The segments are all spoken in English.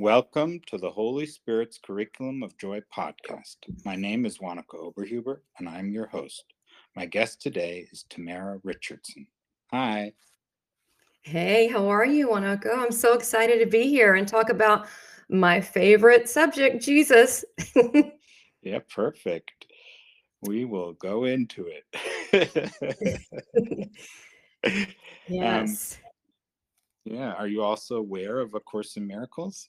Welcome to the Holy Spirit's Curriculum of Joy podcast. My name is Wanaka Oberhuber, and I'm your host. My guest today is Tamara Richardson. Hi. Hey, how are you, Wanaka? I'm so excited to be here and talk about my favorite subject, Jesus. yeah, perfect. We will go into it. yes. Um, yeah. Are you also aware of A Course in Miracles?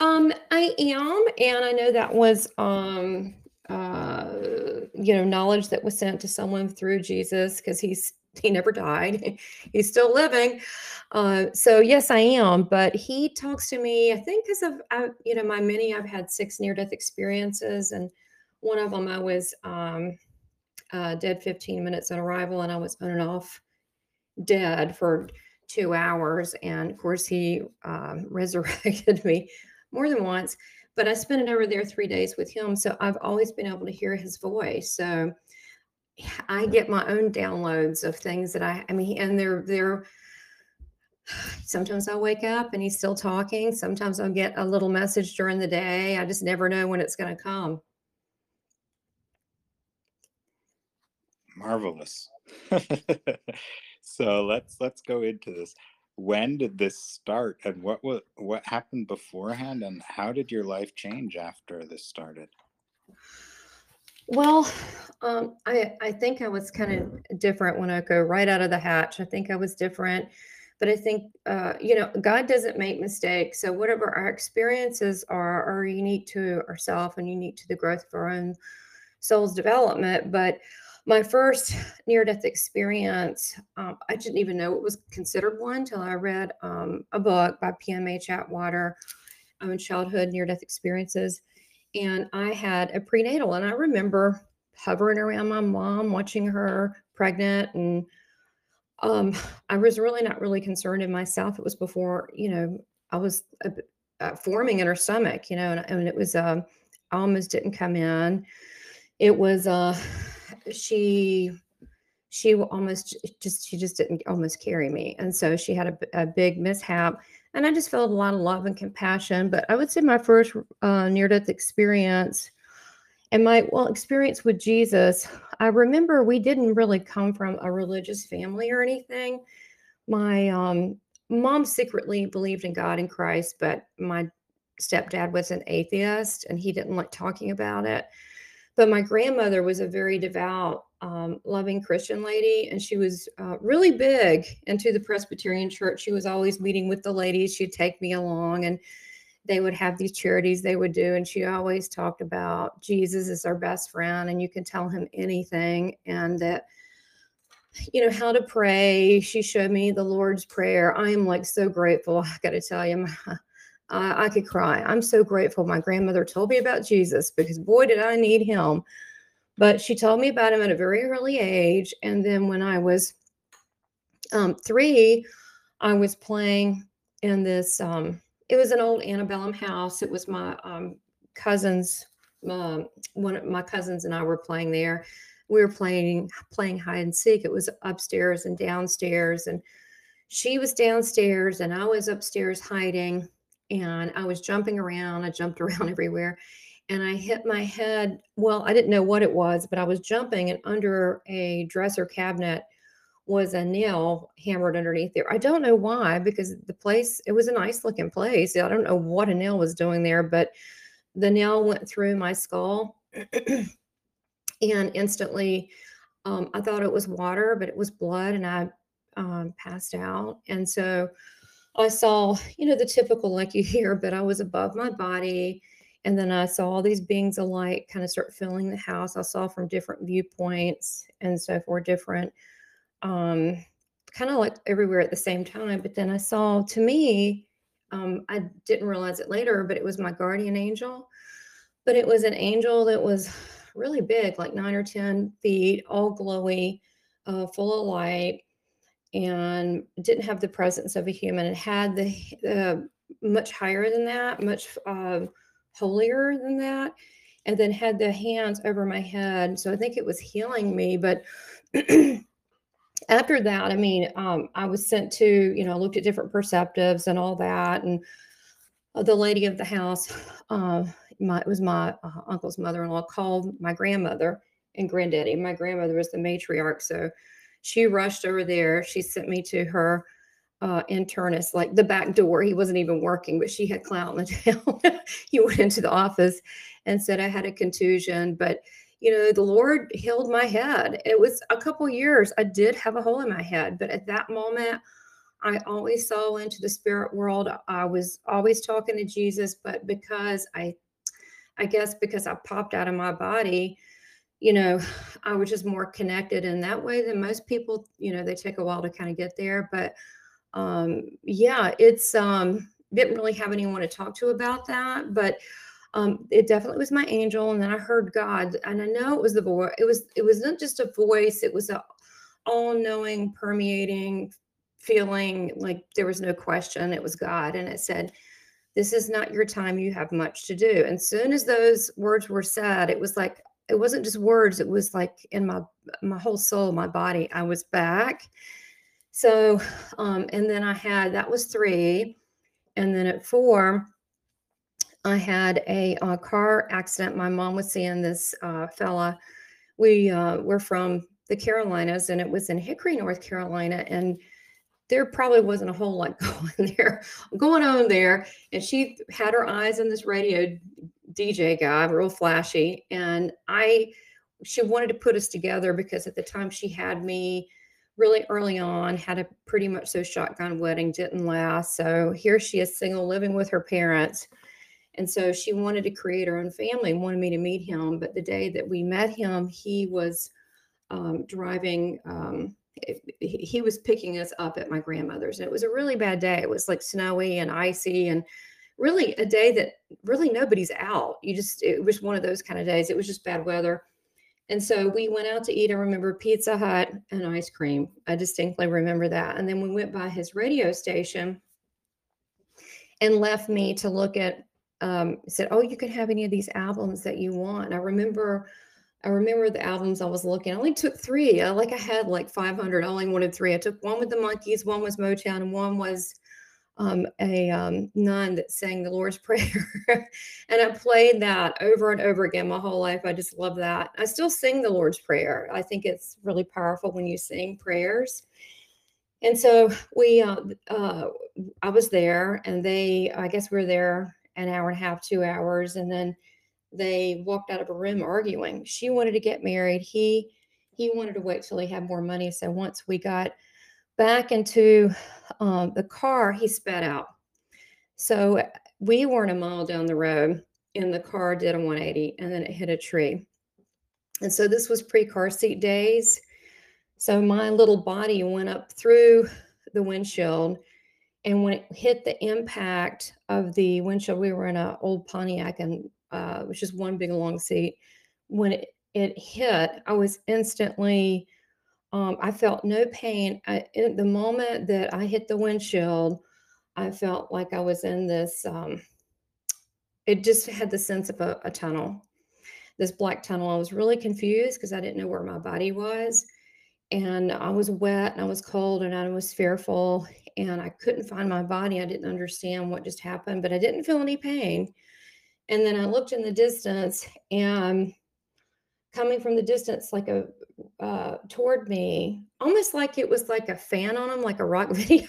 Um, I am, and I know that was um uh you know knowledge that was sent to someone through Jesus because he's he never died. he's still living. Uh, so yes, I am. But he talks to me. I think because of I, you know my many. I've had six near death experiences, and one of them I was um, uh, dead 15 minutes on arrival, and I was on and off dead for two hours. And of course, he um, resurrected me more than once. But I spent it over there three days with him, so I've always been able to hear his voice. So I get my own downloads of things that I. I mean, and they're they're. Sometimes I'll wake up and he's still talking. Sometimes I'll get a little message during the day. I just never know when it's going to come. Marvelous. so let's let's go into this. When did this start and what what what happened beforehand and how did your life change after this started? Well um, i i think i was kind of different when i go right out of the hatch. I think i was different but i think uh, you know god doesn't make mistakes. So whatever our experiences are are unique to ourselves and unique to the growth of our own soul's development but my first near death experience, um, I didn't even know it was considered one until I read um, a book by P.M.H. Atwater on childhood near death experiences. And I had a prenatal, and I remember hovering around my mom, watching her pregnant. And um, I was really not really concerned in myself. It was before, you know, I was uh, uh, forming in her stomach, you know, and, and it was, uh, almost didn't come in. It was, uh, she she almost just she just didn't almost carry me. And so she had a, a big mishap. And i just felt a lot of love and compassion. But i would say my first uh, near death experience and my well experience with jesus i remember we didn't really come from a religious family or anything. My um, mom secretly believed in god and christ but my stepdad was an atheist and he didn't like talking about it but my grandmother was a very devout, um, loving Christian lady, and she was uh, really big into the Presbyterian church. She was always meeting with the ladies. She'd take me along, and they would have these charities they would do. And she always talked about Jesus is our best friend, and you can tell him anything, and that you know how to pray she showed me the lord's prayer i am like so grateful i gotta tell you my, I, I could cry. I'm so grateful my grandmother told me about Jesus because boy, did I need him. But she told me about him at a very early age. And then when I was um, three, I was playing in this, um, it was an old antebellum house. It was my um, cousin's, um, one of my cousins and I were playing there. We were playing playing hide and seek. It was upstairs and downstairs, and she was downstairs and I was upstairs hiding and I was jumping around. I jumped around everywhere and I hit my head. Well, I didn't know what it was, but I was jumping, and under a dresser cabinet was a nail hammered underneath there. I don't know why, because the place, it was a nice looking place. I don't know what a nail was doing there, but the nail went through my skull. and instantly, um, I thought it was water, but it was blood, and I um, passed out. And so, I saw, you know, the typical like you hear, but I was above my body. And then I saw all these beings of light kind of start filling the house. I saw from different viewpoints and so forth, different, um, kind of like everywhere at the same time. But then I saw to me, um, I didn't realize it later, but it was my guardian angel. But it was an angel that was really big, like nine or 10 feet, all glowy, uh, full of light and didn't have the presence of a human. It had the uh, much higher than that, much uh, holier than that, and then had the hands over my head. So I think it was healing me, but after that, I mean, um, I was sent to, you know, looked at different perceptives and all that. And the lady of the house, uh, my, it was my uh, uncle's mother in law, called my grandmother and granddaddy. My grandmother was the matriarch. So she rushed over there. She sent me to her uh, internist, like the back door. He wasn't even working, but she had clout in the town. he went into the office and said I had a contusion, but you know, the Lord healed my head. It was a couple years. I did have a hole in my head, but at that moment, I always saw into the spirit world. I was always talking to Jesus, but because I, I guess because I popped out of my body, you know, I was just more connected in that way than most people. You know, they take a while to kind of get there, but um, yeah, it's um, didn't really have anyone to talk to about that, but um, it definitely was my angel. And then I heard God, and I know it was the voice. It was it was not just a voice; it was a all-knowing, permeating feeling like there was no question. It was God, and it said, "This is not your time. You have much to do." And soon as those words were said, it was like it wasn't just words. It was like in my my whole soul, my body. I was back. So, um, and then I had that was three, and then at four I had a, a, car accident. My mom was seeing this uh, fella. We uh, were from the Carolinas, and it was in Hickory, North Carolina, and there probably wasn't a whole lot going there, going on there. And she had her eyes on this radio DJ guy, real flashy, and I. She wanted to put us together because at the time she had me really early on, had a pretty much so shotgun wedding, didn't last. So here she is single, living with her parents and so she wanted to create her own family, wanted me to meet him. But the day that we met him, he was um, driving, um, he was picking us up at my grandmother's. And it was a really bad day. It was like snowy and icy and really a day that really nobody's out. You just, it was one of those kind of days. It was just bad weather. And so we went out to eat. I remember Pizza Hut and ice cream. I distinctly remember that. And then we went by his radio station and left me to look at um, said, "Oh, you can have any of these albums that you want." I remember, I remember the albums I was looking. I only took three. I, like I had like 500. I only wanted three. I took one with the Monkees, one was Motown, and one was um, a um, nun that sang the Lord's Prayer. and I played that over and over again my whole life. I just love that. I still sing the Lord's Prayer. I think it's really powerful when you sing prayers. And so we, uh, uh, I was there, and they, I guess we were there an hour and a half, two hours, and then they walked out of a room arguing. She wanted to get married. He he wanted to wait till he had more money. So once we got back into um, the car, he sped out. So we weren't a mile down the road, and the car did a 180, and then it hit a tree. And so this was pre-car seat days. So my little body went up through the windshield and when it hit the impact of the windshield, we were in an old Pontiac, and uh, was just one big long seat. When it, it hit, I was instantly, um, I felt no pain. I, in the moment that I hit the windshield, I felt like I was in this. Um, it just had the sense of a, a tunnel, this black tunnel. I was really confused because I didn't know where my body was and I was wet and I was cold and I was fearful and I couldn't find my body. I didn't understand what just happened, but I didn't feel any pain. And then I looked in the distance and coming from the distance, like a uh, toward me, almost like it was like a fan on him, like a rock video,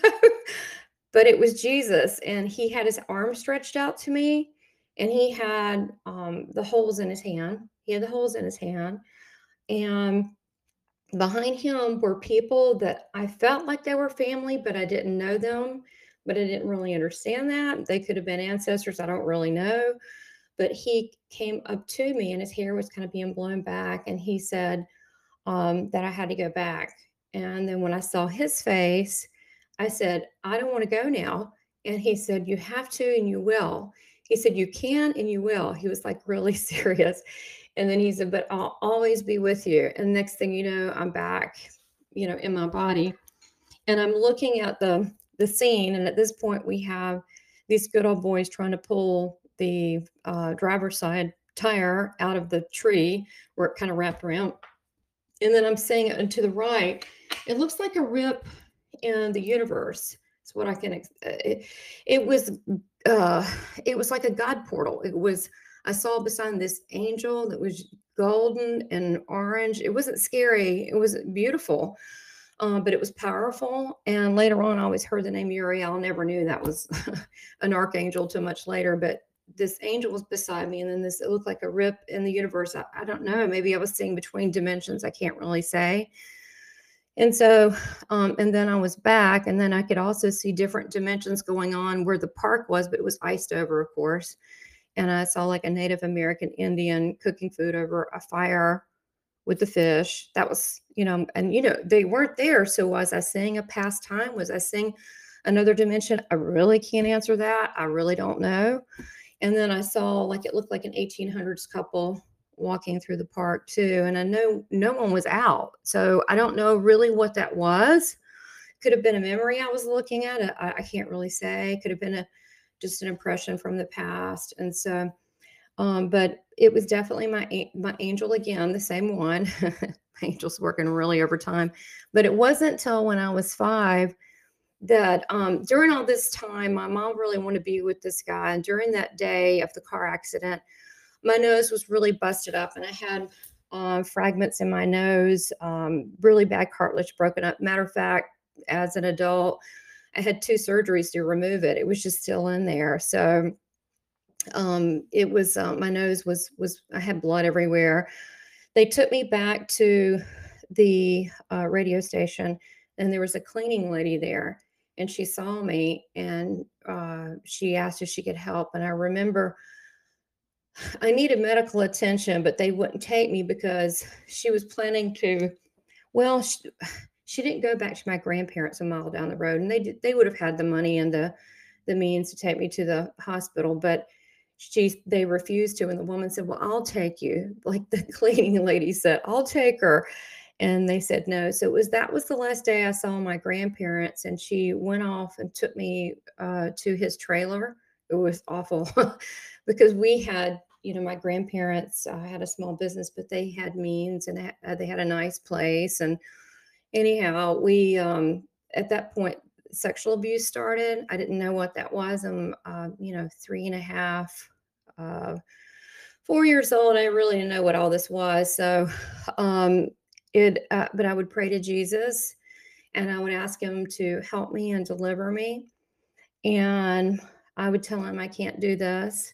but it was Jesus. And he had his arm stretched out to me and he had um, the holes in his hand. He had the holes in his hand. And behind him were people that I felt like they were family, but I didn't know them, but I didn't really understand that. They could have been ancestors, I don't really know. But he came up to me and his hair was kind of being blown back, and he said um, that I had to go back. And then when I saw his face, I said, I don't want to go now. And he said, You have to and you will. He said, You can and you will. He was like really serious. And then he said, But I'll always be with you. And next thing you know, I'm back, you know, in my body. And I'm looking at the the scene. And at this point, we have these good old boys trying to pull the uh, driver's side tire out of the tree where it kind of wrapped around. And then I'm seeing it to the right, it looks like a rip in the universe. It's what I can. Uh, it, it was. Uh, it was like a God portal. It was. I saw beside this angel that was golden and orange. It wasn't scary. It was beautiful, uh, but it was powerful. And later on, I always heard the name Uriel. Never knew that was an archangel till much later. But this angel was beside me, and then this it looked like a rip in the universe. I, I don't know. Maybe I was seeing between dimensions. I can't really say. And so, um, and then I was back, and then I could also see different dimensions going on where the park was, but it was iced over, of course. And I saw like a Native American Indian cooking food over a fire with the fish. That was, you know, and you know, they weren't there. So was I seeing a past time? Was I seeing another dimension? I really can't answer that. I really don't know. And then I saw like it looked like an 1800s couple walking through the park too. And I know no one was out. So I don't know really what that was. Could have been a memory I was looking at. I, I can't really say. Could have been a just an impression from the past. And so, um, but it was definitely my my angel again, the same one. my angel's working really overtime. But it wasn't till when I was five that um, during all this time, my mom really wanted to be with this guy. And during that day of the car accident, my nose was really busted up and I had uh, fragments in my nose, um, really bad cartilage broken up. Matter of fact, as an adult, I had two surgeries to remove it. It was just still in there. So um, it was uh, my nose was was I had blood everywhere. They took me back to the uh, radio station, and there was a cleaning lady there, and she saw me and uh, she asked if she could help. And I remember I needed medical attention, but they wouldn't take me because she was planning to. Well, she, she didn't go back to my grandparents a mile down the road, and they did, they would have had the money and the the means to take me to the hospital, but she they refused to. And the woman said, "Well, I'll take you." Like the cleaning lady said, "I'll take her." And they said no. So it was that was the last day i saw my grandparents and she went off and took me uh, to his trailer. It was awful because we had you know my grandparents uh, had a small business but they had means and uh, they had a nice place. And anyhow we um, at that point sexual abuse started. I didn't know what that was. I'm uh, you know three and a half uh, four years old. I really didn't know what all this was. So um, it uh, but i would pray to jesus and i would ask him to help me and deliver me. And i would tell him i can't do this.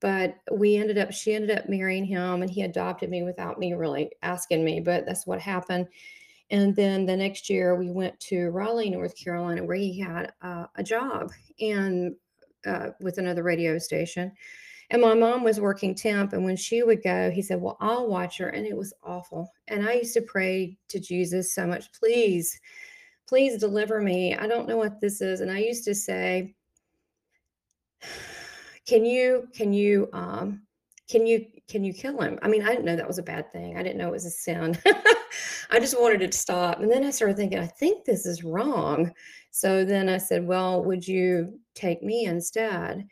But we ended up she ended up marrying him and he adopted me without me really asking me but that's what happened. And then the next year we went to raleigh north carolina where he had uh, a job and uh, with another radio station and my mom was working temp, and when she would go, he said, Well, I'll watch her. And it was awful. And I used to pray to Jesus so much, please, please deliver me. I don't know what this is. And I used to say, Can you, can you, um, can you can you kill him i mean i didn't know that was a bad thing i didn't know it was a sin i just wanted it to stop and then i started thinking i think this is wrong so then i said well would you take me instead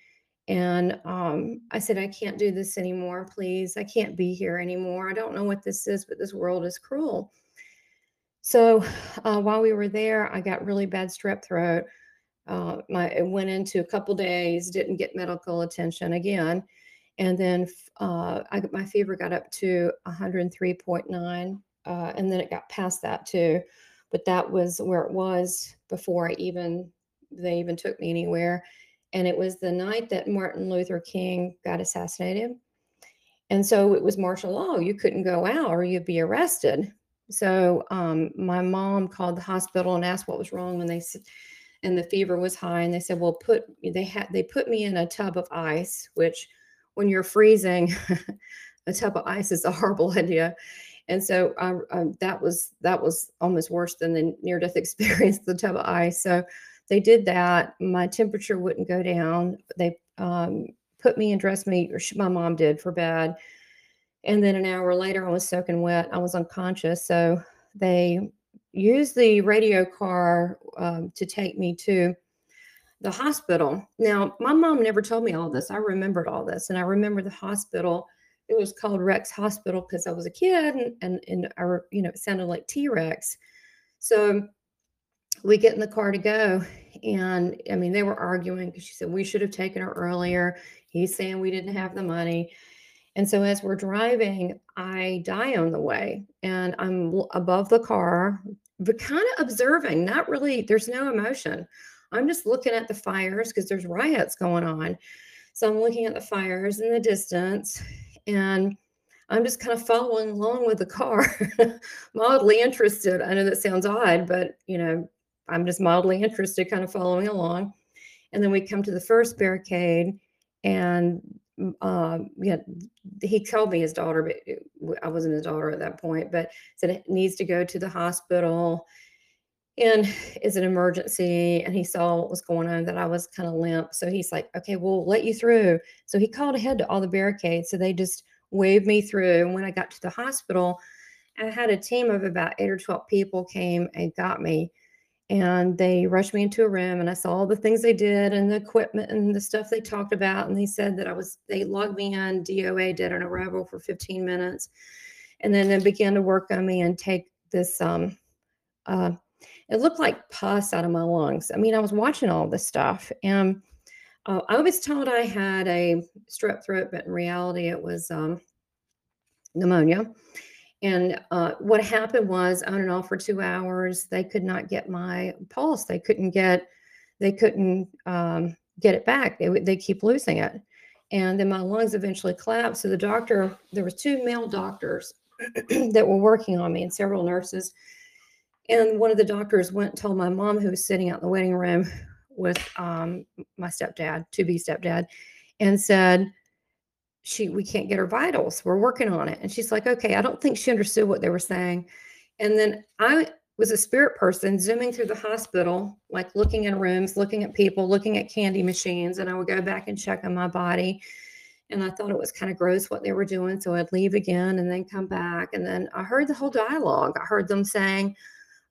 and um, I said, I can't do this anymore, please. I can't be here anymore. I don't know what this is, but this world is cruel. So uh, while we were there, I got really bad strep throat. Uh, my it went into a couple days, didn't get medical attention again, and then uh, I, my fever got up to 103.9, uh, and then it got past that too. But that was where it was before I even they even took me anywhere and it was the night that Martin Luther King got assassinated. And so it was martial law. You couldn't go out or you'd be arrested. So um, my mom called the hospital and asked what was wrong, and they said, and the fever was high. And they said, well, put they had they put me in a tub of ice, which when you're freezing, a tub of ice is a horrible idea. And so um, um, that was that was almost worse than the near death experience, the tub of ice. So they did that. My temperature wouldn't go down. They um, put me and dressed me, or she, my mom did for bed. And then an hour later, I was soaking wet. I was unconscious. So they used the radio car um, to take me to the hospital. Now, my mom never told me all this. I remembered all this. And I remember the hospital. It was called Rex Hospital because I was a kid and, and, and I, you know, it sounded like T Rex. So we get in the car to go. And I mean, they were arguing because she said, We should have taken her earlier. He's saying we didn't have the money. And so as we're driving, I die on the way and I'm above the car, but kind of observing, not really, there's no emotion. I'm just looking at the fires because there's riots going on. So I'm looking at the fires in the distance and I'm just kind of following along with the car, mildly interested. I know that sounds odd, but you know, I'm just mildly interested, kind of following along. And then we come to the first barricade, and uh, yeah, he called me his daughter, but I wasn't his daughter at that point. But said it needs to go to the hospital, and it's an emergency. And he saw what was going on, that I was kind of limp. So he's like, "Okay, we'll let you through." So he called ahead to all the barricades. So they just waved me through. And when I got to the hospital, I had a team of about eight or 12 people came and got me. And they rushed me into a room and I saw all the things they did and the equipment and the stuff they talked about. And they said that I was, they logged me in, DOA did an arrival for 15 minutes. And then they began to work on me and take this, um, uh, it looked like pus out of my lungs. I mean, I was watching all this stuff and uh, I was told I had a strep throat, but in reality, it was um, pneumonia. And uh, what happened was on and off for two hours, they could not get my pulse. They couldn't get, they couldn't um, get it back. They they keep losing it. And then my lungs eventually collapsed. So the doctor, there was two male doctors that were working on me and several nurses. And one of the doctors went and told my mom, who was sitting out in the waiting room with um, my stepdad, to be stepdad, and said, she we can't get her vitals. We're working on it. And she's like, okay, I don't think she understood what they were saying. And then I was a spirit person zooming through the hospital, like looking in rooms, looking at people, looking at candy machines, and I would go back and check on my body. And I thought it was kind of gross what they were doing. So I'd leave again and then come back. And then I heard the whole dialogue. I heard them saying,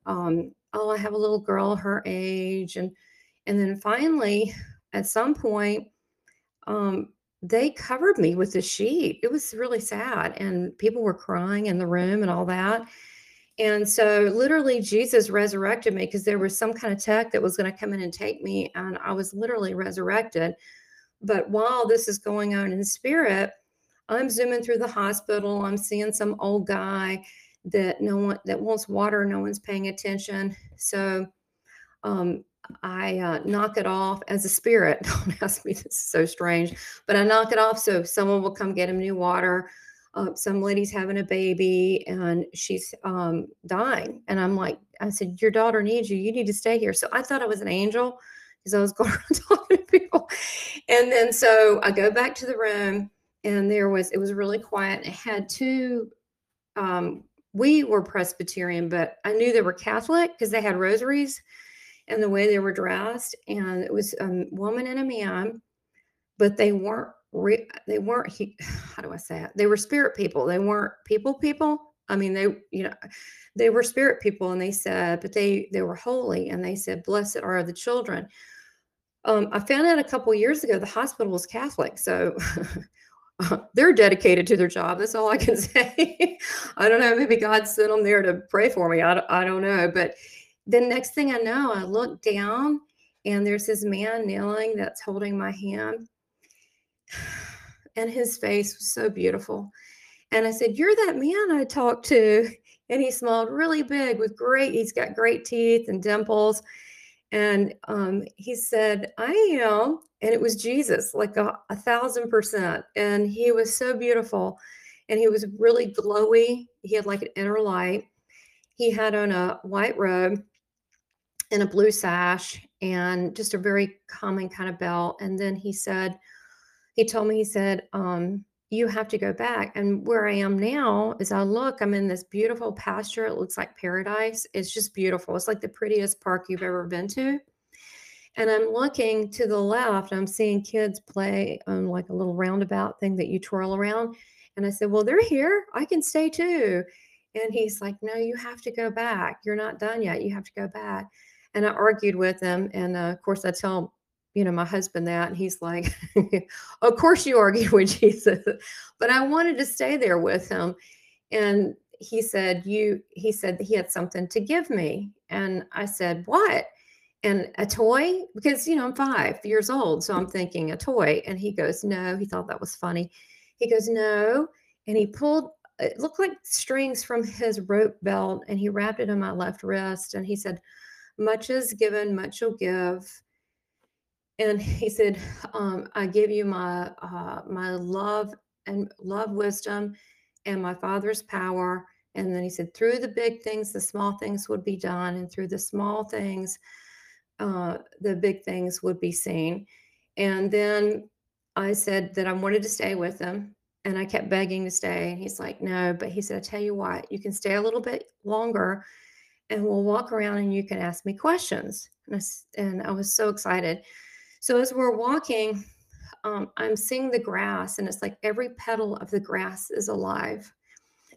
um, Oh, I have a little girl her age. And and then finally, at some point, um, they covered me with a sheet. It was really sad. And people were crying in the room and all that. And so, literally, Jesus resurrected me because there was some kind of tech that was going to come in and take me. And I was literally resurrected. But while this is going on in spirit, I'm zooming through the hospital. I'm seeing some old guy that no one that wants water. No one's paying attention. So, um, I uh, knock it off as a spirit. Don't ask me. This is so strange, but I knock it off so someone will come get him new water. Uh, some lady's having a baby and she's um, dying, and I'm like, I said, your daughter needs you. You need to stay here. So I thought I was an angel because I was going around talking to people, and then so I go back to the room, and there was it was really quiet. It had two. Um, we were Presbyterian, but I knew they were Catholic because they had rosaries and the way they were dressed and it was a woman and a man but they weren't re- they weren't he, how do i say it? They were spirit people. They weren't people people. I mean they you know they were spirit people and they said but they they were holy and they said blessed are the children. Um, i found out a couple years ago the hospital was catholic so they're dedicated to their job that's all i can say. I don't know maybe god sent them there to pray for me i I don't know but the next thing I know, I look down and there's this man kneeling that's holding my hand. And his face was so beautiful. And I said, You're that man I talked to. And he smiled really big with great, he's got great teeth and dimples. And um, he said, I am. And it was Jesus, like a, a thousand percent. And he was so beautiful. And he was really glowy. He had like an inner light. He had on a white robe and a blue sash and just a very common kind of belt. And then he said, he told me, he said, um, you have to go back. And where I am now is I look, I'm in this beautiful pasture. It looks like paradise. It's just beautiful. It's like the prettiest park you've ever been to. And I'm looking to the left, I'm seeing kids play on like a little roundabout thing that you twirl around. And I said, Well, they're here. I can stay too. And he's like, No, you have to go back. You're not done yet. You have to go back. And I argued with him. And uh, of course, I tell you know my husband that, and he's like, "Of course you argue with Jesus," but I wanted to stay there with him. And he said, You, he said he had something to give me. And I said, What? And a toy? Because, you know, I'm five years old. So I'm thinking a toy. And he goes, No. He thought that was funny. He goes, No. And he pulled, it looked like strings from his rope belt and he wrapped it in my left wrist. And he said, Much is given, much will give and he said, um, "I give you my uh, my love and love, wisdom, and my Father's power." And then he said, "Through the big things, the small things would be done, and through the small things, uh, the big things would be seen." And then I said that I wanted to stay with him, and I kept begging to stay. And he's like, "No," but he said, "I tell you what, you can stay a little bit longer." And we'll walk around and you can ask me questions. And I, and I was so excited. So as we're walking, um, I'm seeing the grass, and it's like every petal of the grass is alive,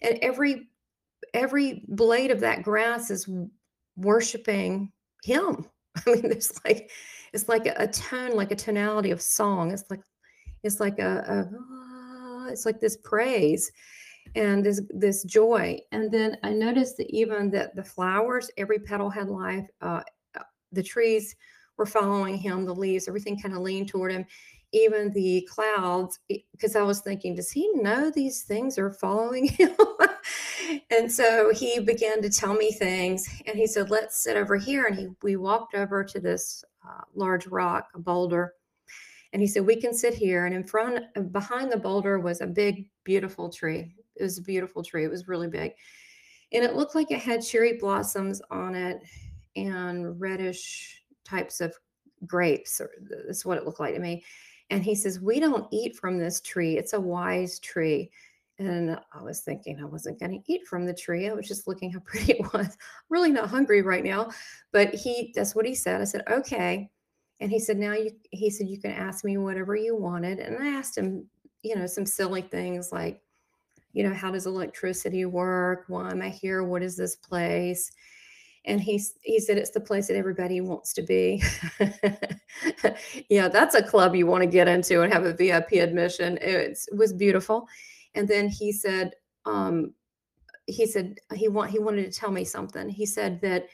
and every every blade of that grass is worshiping Him. I mean, there's like it's like a, a tone, like a tonality of song. It's like it's like a, a it's like this praise and this this joy. And then I noticed that even that the flowers, every petal had life. Uh, uh the trees were following him, the leaves, everything kind of leaned toward him, even the clouds, because I was thinking, does he know these things are following him? and so he began to tell me things and he said, let's sit over here. And he, we walked over to this uh, large rock, a boulder. And he said, we can sit here. And in front, uh, behind the boulder was a big, beautiful tree. It was a beautiful tree. It was really big. And it looked like it had cherry blossoms on it and reddish types of grapes, that's what it looked like to me. And he says, We don't eat from this tree. It's a wise tree. And I was thinking I wasn't going to eat from the tree. I was just looking how pretty it was. really not hungry right now. But he, that's what he said. I said, okay. And he said, now you, he said, you can ask me whatever you wanted. And I asked him, you know, some silly things like, you know, how does electricity work? Why am I here? What is this place? and he he said it's the place that everybody wants to be. yeah, that's a club you want to get into and have a VIP admission. It was beautiful, and then he said, um, he said he want he wanted to tell me something. He said that,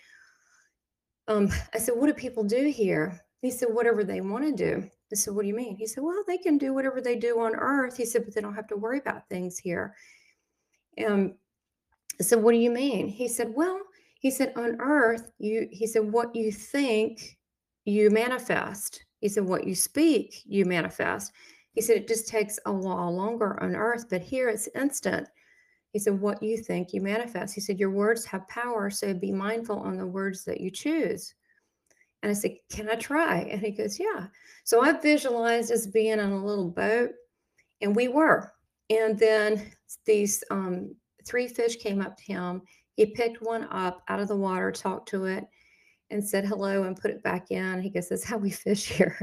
um, I said, what do people do here? He said, whatever they want to do. I said, what do you mean? He said, well, they can do whatever they do on Earth. He said, but they don't have to worry about things here. Um, I said, what do you mean? He said, well he said, on earth, you, he said, what you think, you manifest. He said, what you speak, you manifest. He said, it just takes a while longer on earth, but here it's instant. He said, what you think, you manifest. He said, your words have power, so be mindful on the words that you choose. And I said, Can I try? And he goes, Yeah. So I visualized us being on a little boat, and we were. And then these um, three fish came up to him he picked one up out of the water, talked to it, and said hello and put it back in. He goes, That's how we fish here.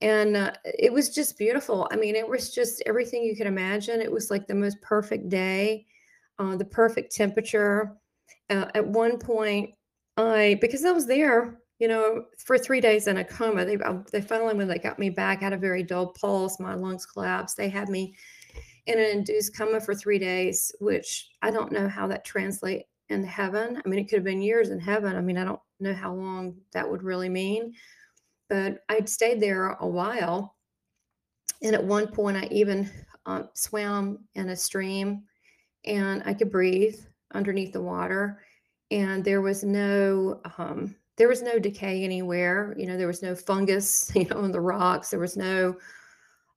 And uh, it was just beautiful. I mean, it was just everything you could imagine. It was like the most perfect day, uh, the perfect temperature. Uh, at one point, I, because I was there, you know, for three days in a coma, they, uh, they finally, when they got me back, had a very dull pulse. My lungs collapsed. They had me in an induced coma for three days, which I don't know how that translate in heaven. I mean, it could have been years in heaven. I mean, I don't know how long that would really mean, but I'd stayed there a while. And at one point, I even um, swam in a stream and I could breathe underneath the water. And there was no, um, there was no decay anywhere. You know, there was no fungus, you know, on the rocks. There was no,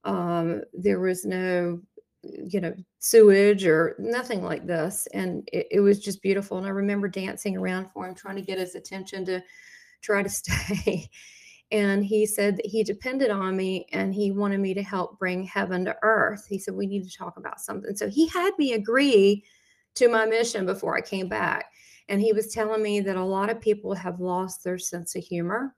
um, there was no you know, sewage or nothing like this. And it, it, was just beautiful. And I remember dancing around for him, trying to get his attention to try to stay. and he said that he depended on me and he wanted me to help bring heaven to earth. He said, We need to talk about something. So he had me agree to my mission before I came back. And he was telling me that a lot of people have lost their sense of humor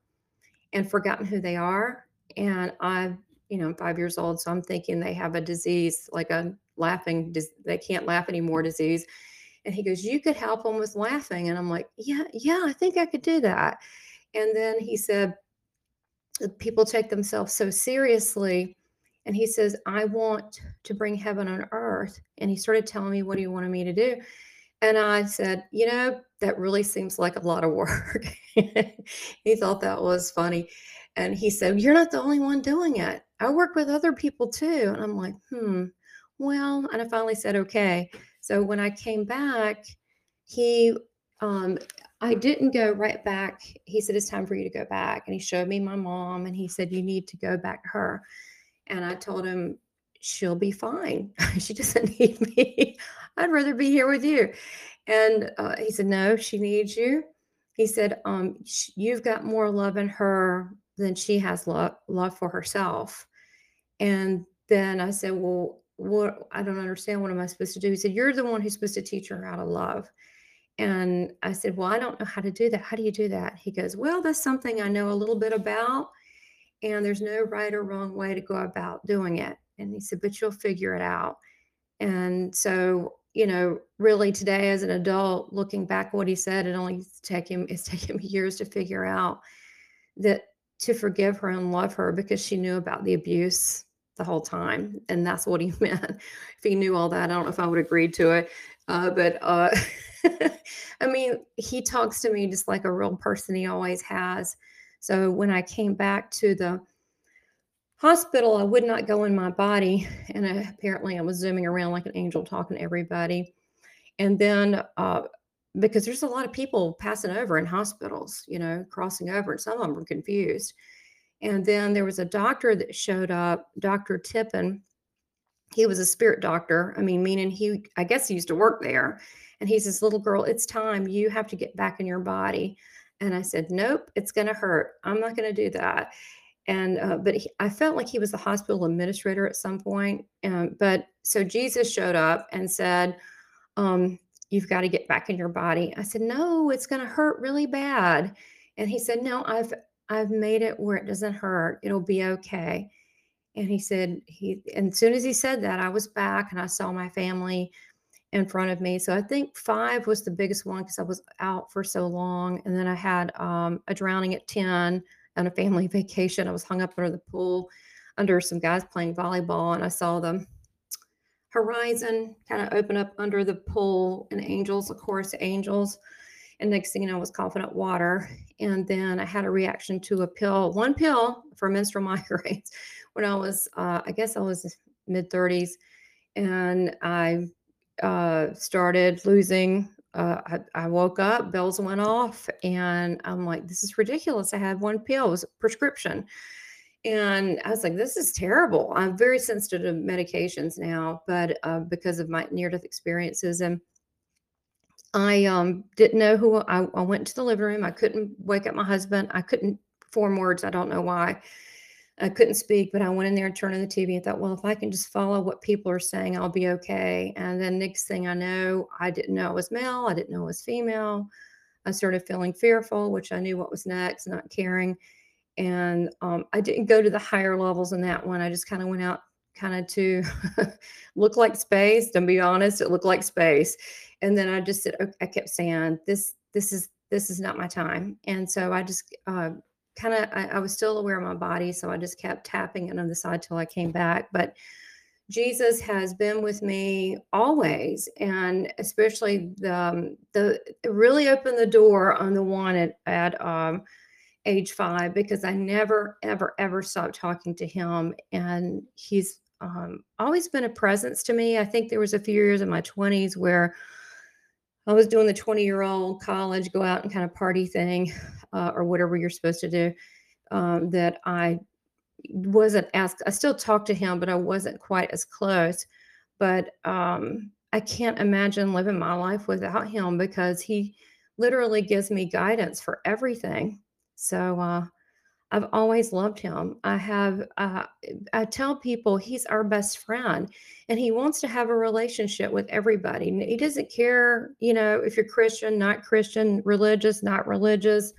and forgotten who they are. And I've you know, I'm five years old. So I'm thinking they have a disease, like a laughing, they can't laugh anymore disease. And he goes, You could help them with laughing. And I'm like, Yeah, yeah, I think I could do that. And then he said, uh, People take themselves so seriously. And he says, I want to bring heaven on earth. And he started telling me what he wanted me to do. And I said, You know, that really seems like a lot of work. he thought that was funny. And he said, You're not the only one doing it. I work with other people too. And I'm like, Hmm, well, and I finally said, Okay. So when I came back, he, um, I didn't go right back. He said, It's time for you to go back. And he showed me my mom and he said, You need to go back to her. And I told him, She'll be fine. she doesn't need me. I'd rather be here with you. And uh, he said, No, she needs you. He said, um, sh- You've got more love in her than she has love, love for herself. And then I said, Well, what? I don't understand. What am I supposed to do? He said, You're the one who's supposed to teach her how to love. And I said, Well, I don't know how to do that. How do you do that? He goes, Well, that's something I know a little bit about. And there's no right or wrong way to go about doing it. And he said, But you'll figure it out. And so, you know, really today as an adult, looking back what he said, it only take him it's taken me years to figure out that to forgive her and love her because she knew about the abuse the whole time. And that's what he meant. if he knew all that, I don't know if I would agree to it. Uh, but uh, I mean, he talks to me just like a real person he always has. So when I came back to the hospital, I would not go in my body. And I, apparently I was zooming around like an angel talking to everybody. And then, uh, because there's a lot of people passing over in hospitals, you know, crossing over, and some of them were confused. And then there was a doctor that showed up, Dr. Tippin. He was a spirit doctor. I mean, meaning he, I guess he used to work there. And he says, Little girl, it's time. You have to get back in your body. And I said, Nope, it's going to hurt. I'm not going to do that and uh, but he, I felt like he was the hospital administrator at some point. Um, but so Jesus showed up and said, um, "You've got to get back in your body." I said, "No, it's going to hurt really bad." And he said, "No, I've I've made it where it doesn't hurt. It'll be okay." And he said he and as soon as he said that, I was back and I saw my family in front of me. So I think five was the biggest one because I was out for so long, and then I had um, a drowning at ten on a family vacation. I was hung up under the pool under some guys playing volleyball, and I saw the horizon kind of open up under the pool and angels, of course, angels. And next thing you know, I was coughing up water. And then I had a reaction to a pill, one pill for menstrual migraines when I was, uh, I guess I was mid 30s. And I uh, started losing uh, I, I, woke up, bells went off, and I'm like, this is ridiculous. I had one pill, it was a prescription. And I was like, this is terrible. I'm very sensitive to medications now, but uh, because of my near death experiences. And I um, didn't know who I, I went to the living room. I couldn't wake up my husband. I couldn't form words. I don't know why. I couldn't speak, but I went in there and turned on the TV and thought, well, if I can just follow what people are saying, I'll be okay. And then next thing I know, I didn't know it was male. I didn't know it was female. I started feeling fearful, which I knew what was next, not caring. And um, I didn't go to the higher levels in that one. I just kind of went out kind of to look like space. To be honest, it looked like space. And then I just said, I kept saying, this, this is, this is not my time. And so I just uh, kind of I, I, was still aware of my body so i just kept tapping it on the side till i came back but jesus has been with me always and especially the um, the really opened the door on the one at, at um, age five because i never ever ever stopped talking to him and he's um, always been a presence to me. I think there was a few years in my 20s where I was doing the 20 year old college, go out and kind of party thing, uh, or whatever you're supposed to do. Um, that I wasn't asked, I still talked to him, but I wasn't quite as close. But um, I can't imagine living my life without him because he literally gives me guidance for everything. So, uh, I've always loved him. I have, uh, I tell people he's our best friend and he wants to have a relationship with everybody. He doesn't care, you know, if you're Christian, not Christian, religious, not religious,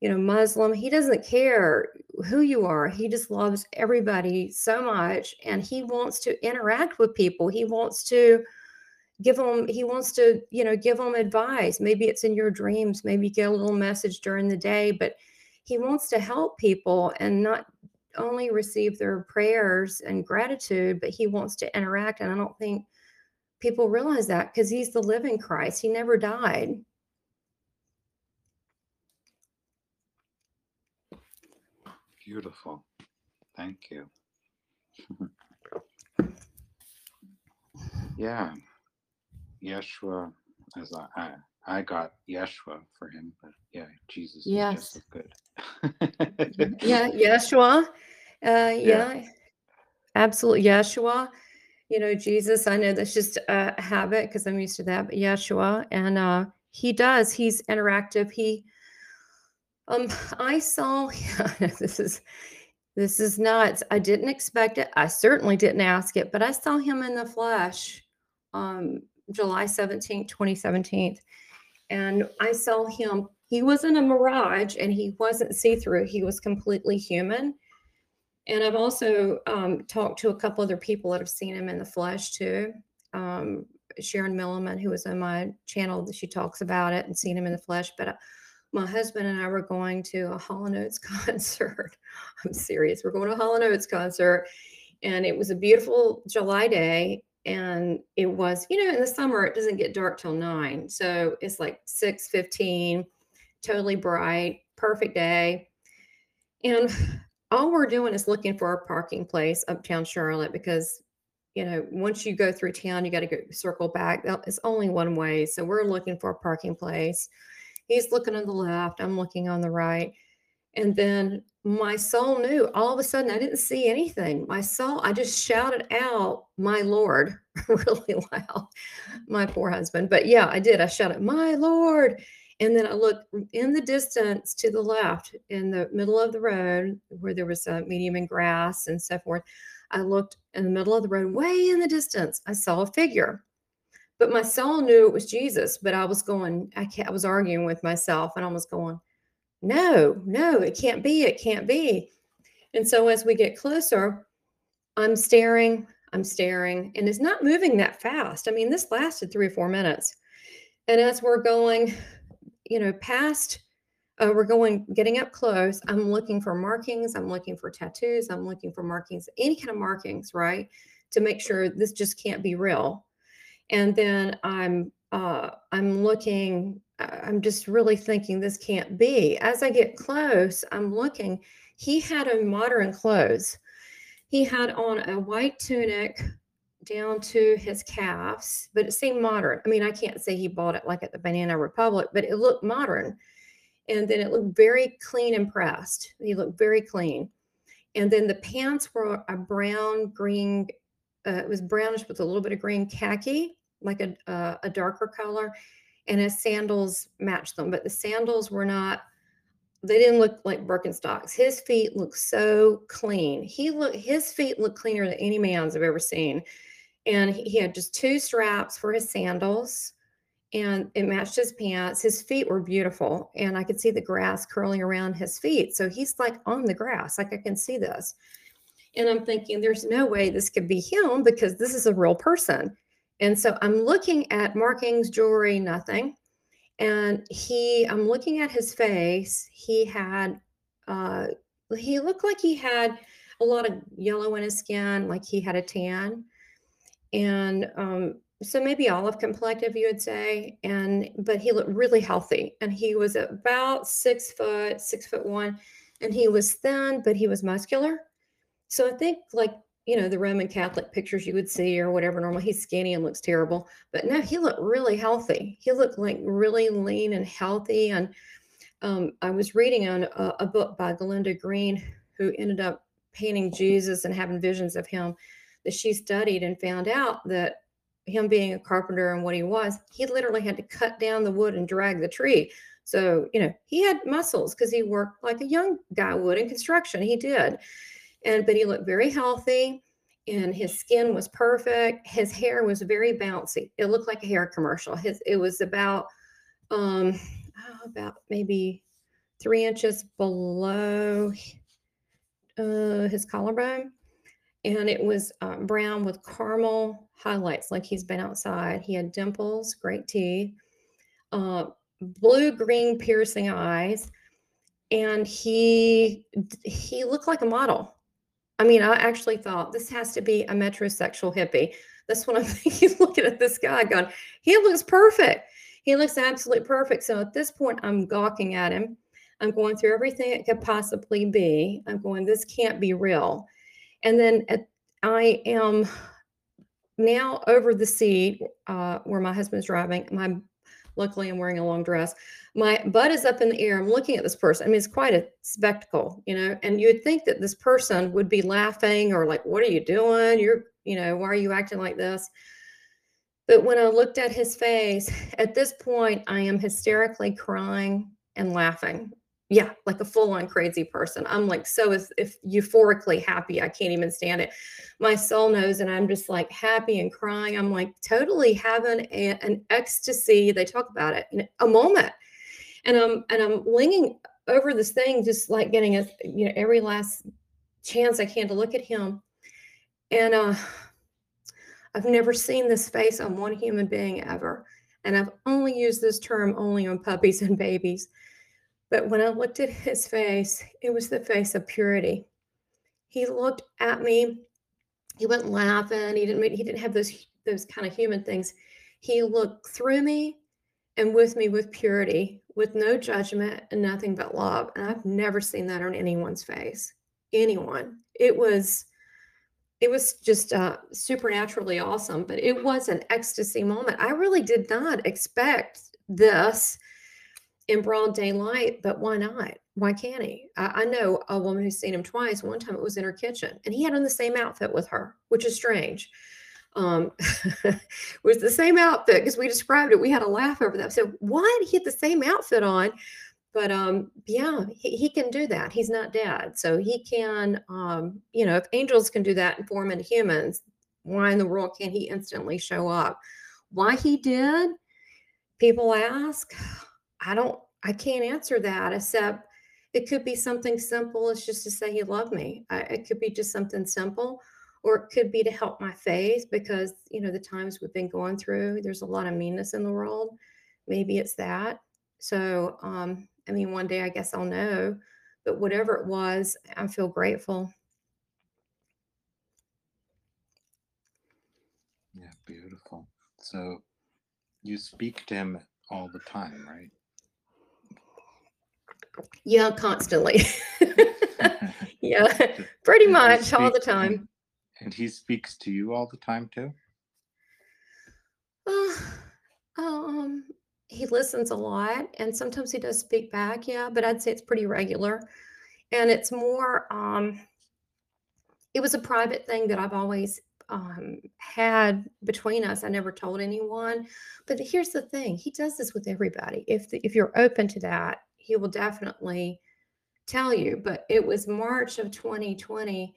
you know, Muslim. He doesn't care who you are. He just loves everybody so much and he wants to interact with people. He wants to, give them he wants to you know give them advice maybe it's in your dreams maybe get a little message during the day but he wants to help people and not only receive their prayers and gratitude, but he wants to interact. And I don't think people realize that because he's the living Christ. He never died. Beautiful. Thank you. yeah. Yeshua, as I, I, I got Yeshua for him, but yeah, Jesus Yes. is just as good. Yeah, Yeshua. Uh, Yeah. yeah, absolutely. Yeshua. You know, Jesus, I know that's just a habit because I'm used to that, but Yeshua. And uh, he does, he's interactive. He, um, I saw, this is, this is nuts. I didn't expect it. I certainly didn't ask it, but I saw him in the flesh um, July 17th, 2017. And I saw him, he wasn't a mirage and he wasn't see through, he was completely human. And I've also um, talked to a couple other people that have seen him in the flesh too. Um, Sharon Milliman, who was on my channel, she talks about it and seen him in the flesh. But uh, my husband and I were going to a Hall & Oates concert. I'm serious. We're going to a Hall & Oates concert. And it was a beautiful July day. And it was, you know, in the summer, it doesn't get dark till nine. So it's like 6 15, totally bright, perfect day. And all we're doing is looking for a parking place uptown Charlotte because you know once you go through town you got to go circle back it's only one way so we're looking for a parking place he's looking on the left i'm looking on the right and then my soul knew all of a sudden i didn't see anything my soul i just shouted out my lord really loud my poor husband but yeah i did i shouted my lord and then I looked in the distance to the left in the middle of the road where there was a medium and grass and so forth. I looked in the middle of the road, way in the distance. I saw a figure, but my soul knew it was Jesus. But I was going, I, I was arguing with myself and I was going, no, no, it can't be. It can't be. And so as we get closer, I'm staring, I'm staring, and it's not moving that fast. I mean, this lasted three or four minutes. And as we're going, you know, past, uh, we're going, getting up close. I'm looking for markings. I'm looking for tattoos. I'm looking for markings, any kind of markings, right? To make sure this just can't be real. And then I'm, uh, I'm looking, I'm just really thinking this can't be. As I get close, I'm looking. He had on modern clothes. He had on a white tunic down to his calves, but it seemed modern. I mean, I can't say he bought it like at the Banana Republic, but it looked modern. And then it looked very clean and pressed. He looked very clean. And then the pants were a brown, green, uh, it was brownish with a little bit of green khaki, like a, uh, a darker color. And his sandals matched them, but the sandals were not they didn't look like Birkenstocks. His feet looked so clean. He looked his feet looked cleaner than any man's I've ever seen. And he he had just two straps for his sandals and it matched his pants. His feet were beautiful and I could see the grass curling around his feet. So he's like on the grass, like I can see this. And I'm thinking there's no way this could be him because this is a real person. And so I'm looking at markings, jewelry, nothing. And he i'm looking at his face. He had uh he looked like he had a lot of yellow in his skin like he had a tan. And um so maybe olive complective you would say. And but he looked really healthy. And he was about six foot six foot one. And he was thin but he was muscular. So i think like you know the roman catholic pictures you would see or whatever normal he's skinny and looks terrible but no he looked really healthy. He looked like really lean and healthy and um, i was reading on a, a book by Glenda Green who ended up painting jesus and having visions of him that she studied and found out that him being a carpenter and what he was he literally had to cut down the wood and drag the tree. So you know he had muscles because he worked like a young guy would in construction he did and but he looked very healthy and his skin was perfect. His hair was very bouncy. It looked like a hair commercial. His it was about um oh, about maybe three inches below uh, his collarbone. And it was um, brown with caramel highlights like he's been outside. He had dimples great teeth uh, blue green piercing eyes and he he looked like a model I mean, I actually thought this has to be a metrosexual hippie. That's what I'm thinking, looking at this guy going, he looks perfect. He looks absolutely perfect. So at this point, I'm gawking at him. I'm going through everything it could possibly be. I'm going, this can't be real. And then at, I am now over the seat uh, where my husband's driving. My luckily I'm wearing a long dress. My butt is up in the air. I'm looking at this person. I mean, it's quite a spectacle, you know. And you would think that this person would be laughing or like, "What are you doing? You're, you know, why are you acting like this?" But when I looked at his face, at this point, I am hysterically crying and laughing yeah, like a full on crazy person. I'm like so if, if euphorically happy, I can't even stand it. My soul knows, and I'm just like happy and crying. I'm like totally having a, an ecstasy. They talk about it in a moment, and I'm and I'm leaning over this thing, just like getting a you know every last chance I can to look at him, and uh, I've never seen this face on one human being ever, and I've only used this term only on puppies and babies but when I looked at his face, it was the face of purity. He looked at me. He wasn't laughing. He didn't. He didn't have those those kind of human things. He looked through me and with me with purity, with no judgment and nothing but love. And I've never seen that on anyone's face. Anyone. It was. It was just uh, supernaturally awesome, but it was an ecstasy moment. I really did not expect this in broad daylight, but why not? Why can't he? I, I, know a woman who's seen him twice. One time it was in her kitchen, and he had on the same outfit with her, which is strange. Um, it was the same outfit because we described it. We had a laugh over that. So why what? He had the same outfit on, but um, yeah, he, he can do that. He's not dead, so he can. Um, you know, if angels can do that and form into humans, why in the world can't he instantly show up? Why he did? People ask I don't, I can't answer that except it could be something simple It's just to say he loved me. I, it could be just something simple, or it could be to help my faith because, you know, the times we've been going through, there's a lot of meanness in the world. Maybe it's that. So, um, I mean, one day I guess I'll know, but whatever it was, I feel grateful. Yeah, beautiful. So you speak to him all the time, right? Yeah, constantly. yeah, pretty much all the time. And he speaks to you all the time too? Uh, um, he listens a lot and sometimes he does speak back, yeah, but I'd say it's pretty regular. And it's more um it was a private thing that I've always um, had between us. I never told anyone. But here's the thing: he does this with everybody. If the, if you're open to that, he will definitely tell you. But it was March of 2020.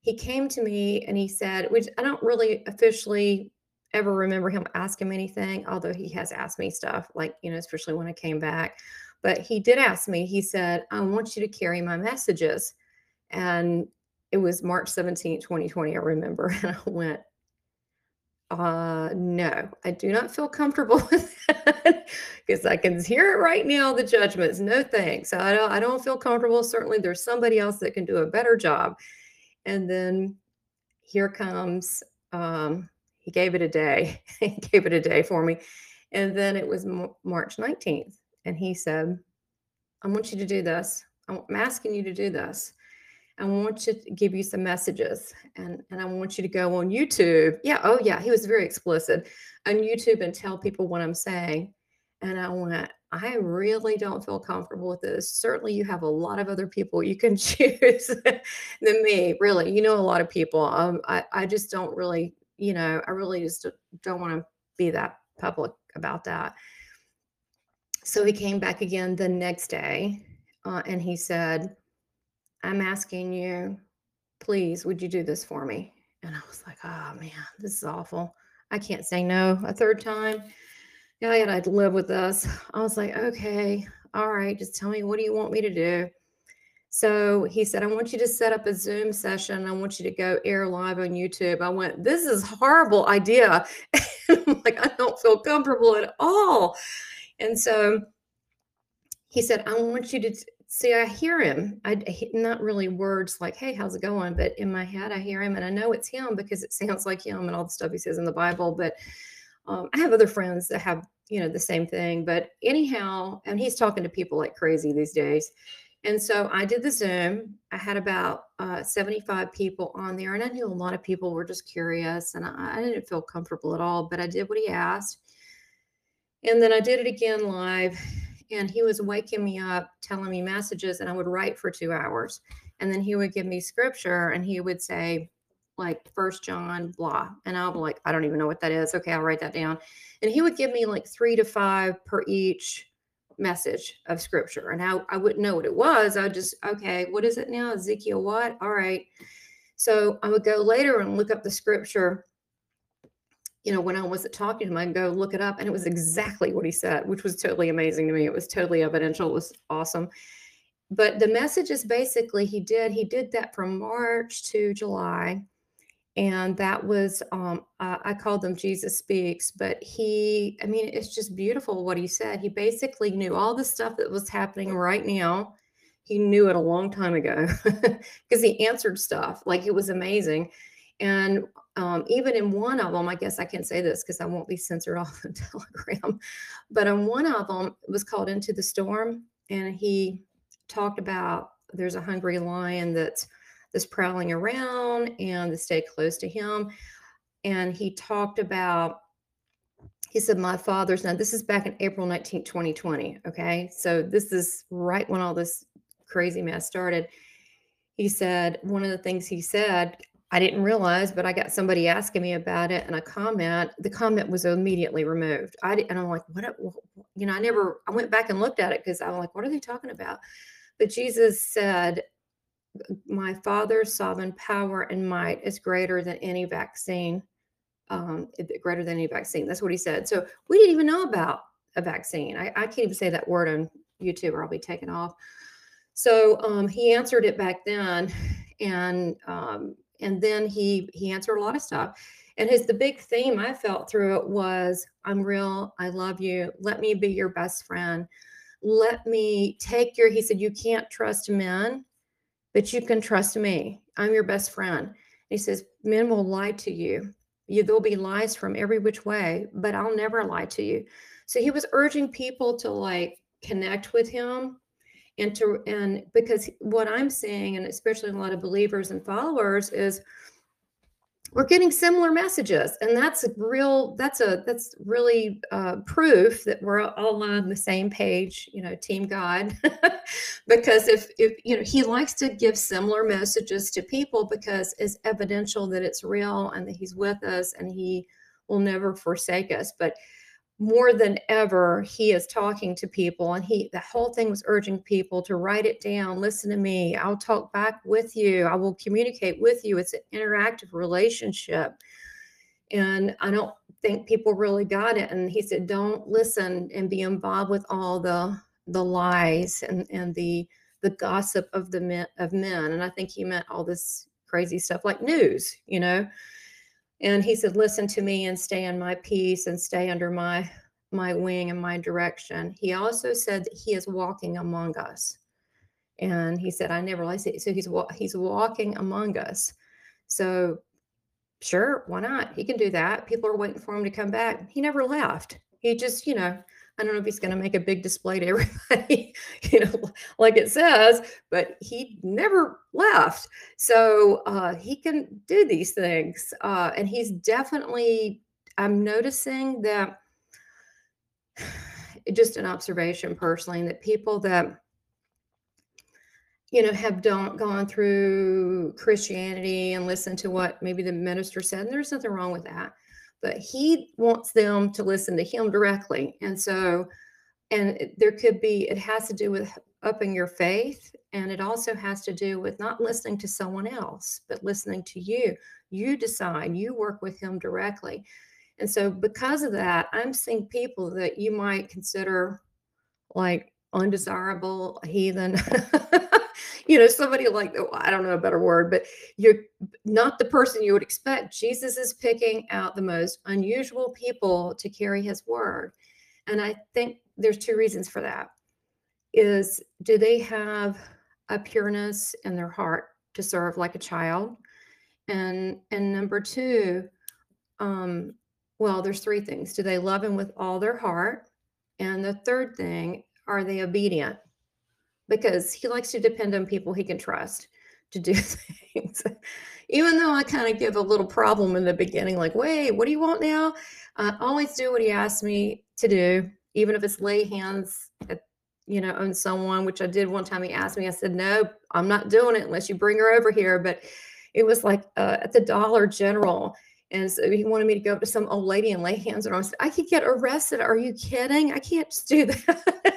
He came to me and he said, which I don't really officially ever remember him asking me anything, although he has asked me stuff, like, you know, especially when I came back. But he did ask me, he said, I want you to carry my messages. And it was March 17, 2020, I remember. And I went, uh, no, I do not feel comfortable with that because I can hear it right now. The judgments, no thanks. I don't, I don't feel comfortable. Certainly, there's somebody else that can do a better job. And then here comes, um, he gave it a day. he gave it a day for me. And then it was M- March 19th. And he said, I want you to do this. I'm asking you to do this. I want to give you some messages and, and I want you to go on YouTube. Yeah, oh yeah, he was very explicit on YouTube and tell people what I'm saying. And I went, I really don't feel comfortable with this. Certainly, you have a lot of other people you can choose than me. Really, you know, a lot of people. Um, I, I just don't really, you know, I really just don't want to be that public about that. So he came back again the next day uh, and he said, I'm asking you, please, would you do this for me? And I was like, oh man, this is awful. I can't say no a third time. Yeah, I had to live with this. I was like, okay, all right, just tell me what do you want me to do? So he said, I want you to set up a Zoom session. I want you to go air live on YouTube. I went, this is horrible idea. like, I don't feel comfortable at all. And so he said, I want you to see, I hear him. I not really words like, "Hey, how's it going?" But in my head, I hear him, and I know it's him because it sounds like him and all the stuff he says in the Bible. But um, I have other friends that have, you know, the same thing. But anyhow, and he's talking to people like crazy these days. And so I did the Zoom. I had about uh, 75 people on there, and I knew a lot of people were just curious, and I, I didn't feel comfortable at all. But I did what he asked, and then I did it again live and he was waking me up, telling me messages, and I would write for two hours. And then he would give me scripture and he would say, like first John, blah. And I'll be like, I don't even know what that is. Okay, I'll write that down. And he would give me like three to five per each message of scripture. And I, I wouldn't know what it was. I would just, okay, what is it now? Ezekiel what? All right. So I would go later and look up the scripture you know, when I wasn't talking to him, I'd go look it up and it was exactly what he said, which was totally amazing to me. It was totally evidential. It was awesome. But the message is basically he did, he did that from March to July. And that was, um, I called them Jesus Speaks, but he, I mean, it's just beautiful what he said. He basically knew all the stuff that was happening right now. He knew it a long time ago because he answered stuff like it was amazing. And um, even in one of them, I guess I can't say this because I won't be censored off the Telegram, but in one of them, it was called Into the Storm, and he talked about there's a hungry lion that's that's prowling around and to stay close to him. And he talked about he said, My father's now, this is back in April 19, 2020. Okay. So this is right when all this crazy mess started. He said, one of the things he said, I didn't realize, but I got somebody asking me about it and a comment. The comment was immediately removed. I and I'm like, what? You know, I never. I went back and looked at it because I'm like, what are they talking about? But Jesus said, "My Father's sovereign power and might is greater than any vaccine, um, greater than any vaccine." That's what he said. So we didn't even know about a vaccine. I, I can't even say that word on YouTube, or I'll be taken off. So um, he answered it back then, and um, and then he he answered a lot of stuff. And his the big theme i felt through it was i'm real i love you let me be your best friend let me take your he said you can't trust men but you can trust me i'm your best friend. He says men will lie to you. You there'll be lies from every which way but i'll never lie to you. So he was urging people to like connect with him and to and because what i'm seeing and especially a lot of believers and followers is we're getting similar messages and that's a real that's a that's really uh, proof that we're all on the same page you know team god. Because if if you know he likes to give similar messages to people because it's evidential that it's real and that he's with us and he will never forsake us. But more than ever he is talking to people and he the whole thing was urging people to write it down listen to me i'll talk back with you i will communicate with you it's an interactive relationship. And i don't think people really got it and he said don't listen and be involved with all the the lies and and the the gossip of the men of men. And i think he meant all this crazy stuff like news you know and he said listen to me and stay in my peace and stay under my my wing and my direction. He also said that he is walking among us. And he said i never realized it. So he's he's walking among us. So sure why not? He can do that. People are waiting for him to come back. He never left. He just you know I don't know if he's going to make a big display to everybody, you know, like it says, but he never left. So uh, he can do these things. Uh, and he's definitely, I'm noticing that just an observation personally that people that, you know, have don't gone through Christianity and listened to what maybe the minister said, and there's nothing wrong with that but he wants them to listen to him directly. And so, and there could be, it has to do with upping your faith. And it also has to do with not listening to someone else, but listening to you. You decide, you work with him directly. And so, because of that, I'm seeing people that you might consider like undesirable heathen you know, somebody like, oh, I don't know a better word, but you're not the person you would expect. Jesus is picking out the most unusual people to carry his word. And I think there's two reasons for that. is do they have a pureness in their heart to serve like a child? And and number two, um, well, there's three things. Do they love him with all their heart? And the third thing, are they obedient? Because he likes to depend on people he can trust to do things. Even though I kind of give a little problem in the beginning, like, wait, what do you want now? I always do what he asks me to do, even if it's lay hands at, you know, on someone, which I did one time. He asked me, I said, no, I'm not doing it unless you bring her over here. But it was like uh, at the Dollar General. And so he wanted me to go up to some old lady and lay hands on her. I said, I could get arrested. Are you kidding? I can't just do that.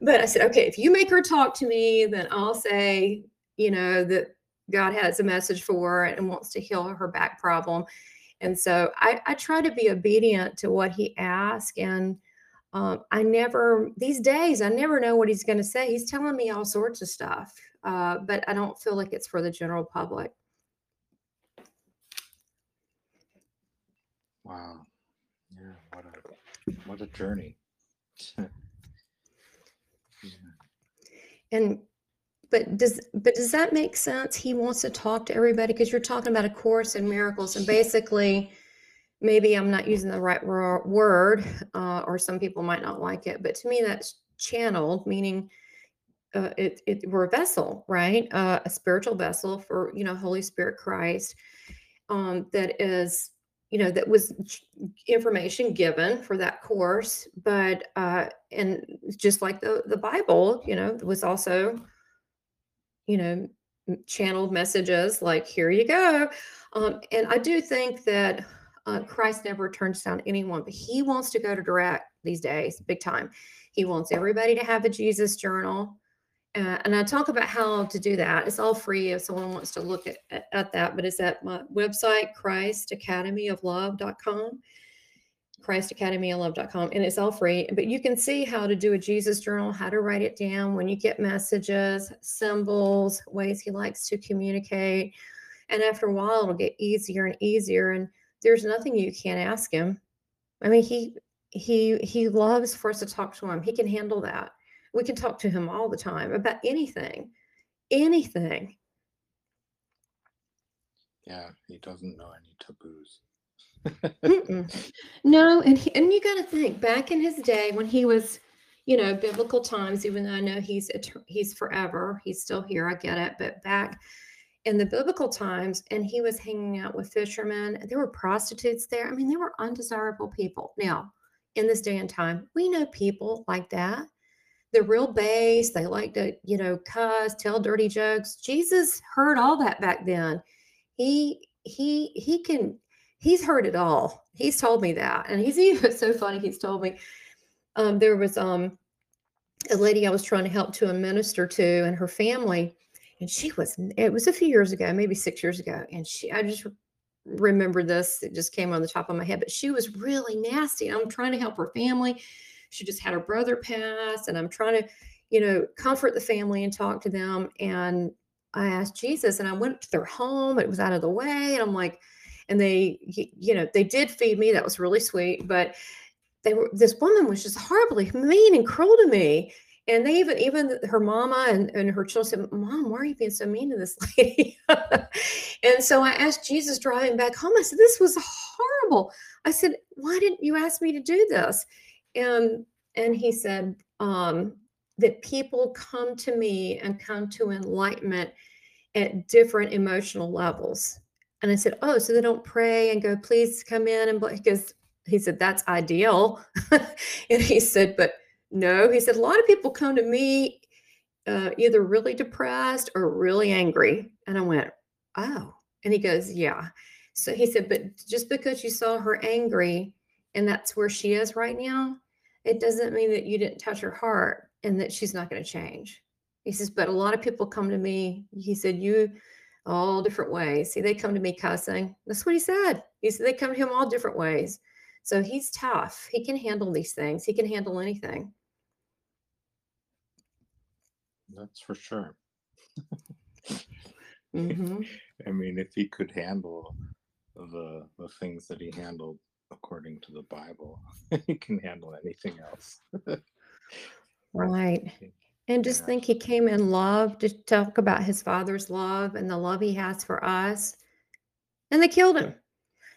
But I said, okay, if you make her talk to me, then I'll say, you know, that God has a message for her and wants to heal her back problem. And so I, I try to be obedient to what he asks. And um, I never, these days, I never know what he's going to say. He's telling me all sorts of stuff, uh, but I don't feel like it's for the general public. Wow. Yeah, what a what a journey. And but does but does that make sense? He wants to talk to everybody because you're talking about a course in miracles, and basically, maybe I'm not using the right word, uh, or some people might not like it, but to me, that's channeled, meaning uh, it, it we're a vessel, right? Uh, a spiritual vessel for you know Holy Spirit Christ um, that is you know that was information given for that course but uh and just like the the bible you know was also you know channeled messages like here you go. Um and i do think that uh, christ never turns down anyone but he wants to go to direct these days big time. He wants everybody to have a jesus journal uh, and I talk about how to do that. It's all free if someone wants to look at, at that, but it's at my website, christacademyoflove.com, christacademyoflove.com, and it's all free. But you can see how to do a Jesus journal, how to write it down when you get messages, symbols, ways he likes to communicate. And after a while, it'll get easier and easier. And there's nothing you can't ask him. I mean, he he he loves for us to talk to him. He can handle that we can talk to him all the time about anything, anything. Yeah, he doesn't know any taboos. no, and he, and you got to think back in his day when he was, you know, biblical times. Even though I know he's he's forever, he's still here. I get it, but back in the biblical times, and he was hanging out with fishermen. There were prostitutes there. I mean, there were undesirable people. Now, in this day and time, we know people like that they're real base. They like to, you know, cuss, tell dirty jokes. Jesus heard all that back then. He he he can he's heard it all. He's told me that. And he's even so funny. He's told me um, there was um a lady I was trying to help to a minister to and her family. And she was it was a few years ago, maybe six years ago. And she I just remember this. It just came on the top of my head, but she was really nasty. I'm trying to help her family she just had her brother pass and i'm trying to you know comfort the family and talk to them. And i asked jesus and i went to their home it was out of the way and i'm like and they you know they did feed me. That was really sweet but they were this woman was just horribly mean and cruel to me. And they even even her mama and, and her children said mom why are you being so mean to this lady? And so i asked jesus driving back home. I said this was horrible. I said why didn't you ask me to do this and and he said um, that people come to me and come to enlightenment at different emotional levels. And I said, oh, so they don't pray and go, please come in and because he said that's ideal. and he said, but no, he said a lot of people come to me uh, either really depressed or really angry. And I went, oh. And he goes, yeah. So he said, but just because you saw her angry and that's where she is right now, it doesn't mean that you didn't touch her heart and that she's not going to change. He says, but a lot of people come to me. He said, you all different ways. See, they come to me cussing. That's what he said. He said they come to him all different ways. So he's tough. He can handle these things. He can handle anything. That's for sure. mm-hmm. I mean, if he could handle the the things that he handled according to the Bible. he can handle anything else. right. and just Yeah. think he came in love to talk about his father's love and the love he has for us, and they killed him.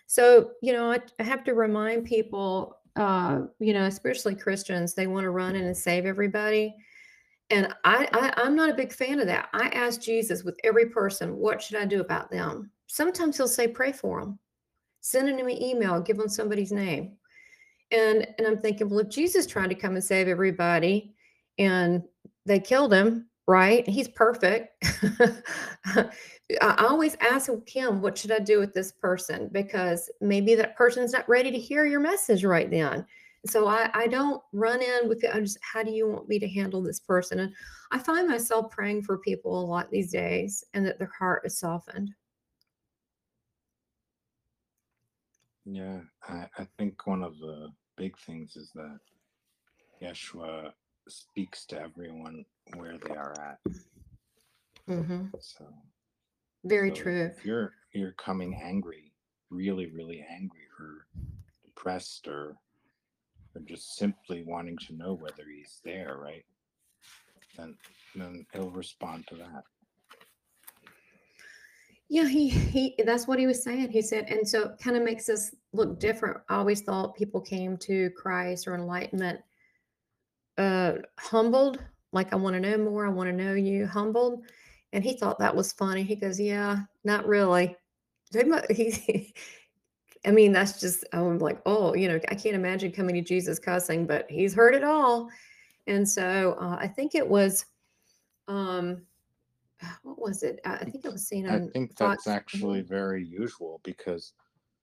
So, you know, I, I have to remind people, uh, you know, especially Christians, they want to run in and save everybody. And I, I, I'm not a big fan of that. I ask Jesus with every person, what should I do about them? Sometimes he'll say, pray for them, send them an email, give them somebody's name. And and I'm thinking, well, if Jesus tried to come and save everybody and they killed him, right? He's perfect. I always ask him, what should I do with this person? Because maybe that person's not ready to hear your message right then. So I, I don't run in with it. I just, how do you want me to handle this person? And I find myself praying for people a lot these days and that their heart is softened. Yeah, I, I think one of the big things is that Yeshua speaks to everyone where they are at. Mm-hmm. So, Very so true. if you're you're coming angry, really, really angry, or depressed, or or just simply wanting to know whether he's there, right? Then then he'll respond to that. Yeah, he he that's what he was saying. He said, and so it kind of makes us look different. I always thought people came to Christ or enlightenment uh humbled, like I want to know more, I want to know you, humbled. And he thought that was funny. He goes, Yeah, not really. They mu- He, I mean, that's just I'm like, oh, you know, I can't imagine coming to Jesus cussing, but he's heard it all. And so uh, I think it was um what was it? I I think it was seen on. I on think Fox. that's actually very usual because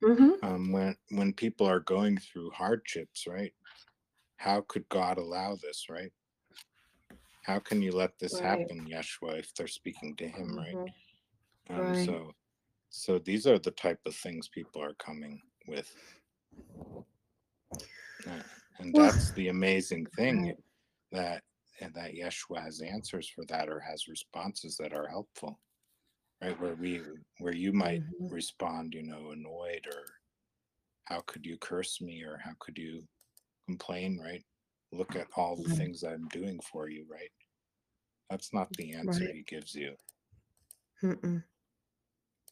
hmm um, when when people are going through hardships, right? How could God allow this, right? How can you let this Right. happen, Yeshua, if they're speaking to Him, right? Mhm. Um, Right. so, so these are the type of things people are coming with, Uh, and Well, that's the amazing thing right. that and that Yeshua has answers for that or has responses that are helpful, right? Where we where you might Mhm. respond, you know, annoyed or how could you curse me or how could you complain, right? Look at all the things I'm doing for you, right? That's not the answer Right. he gives you. Mm-mm.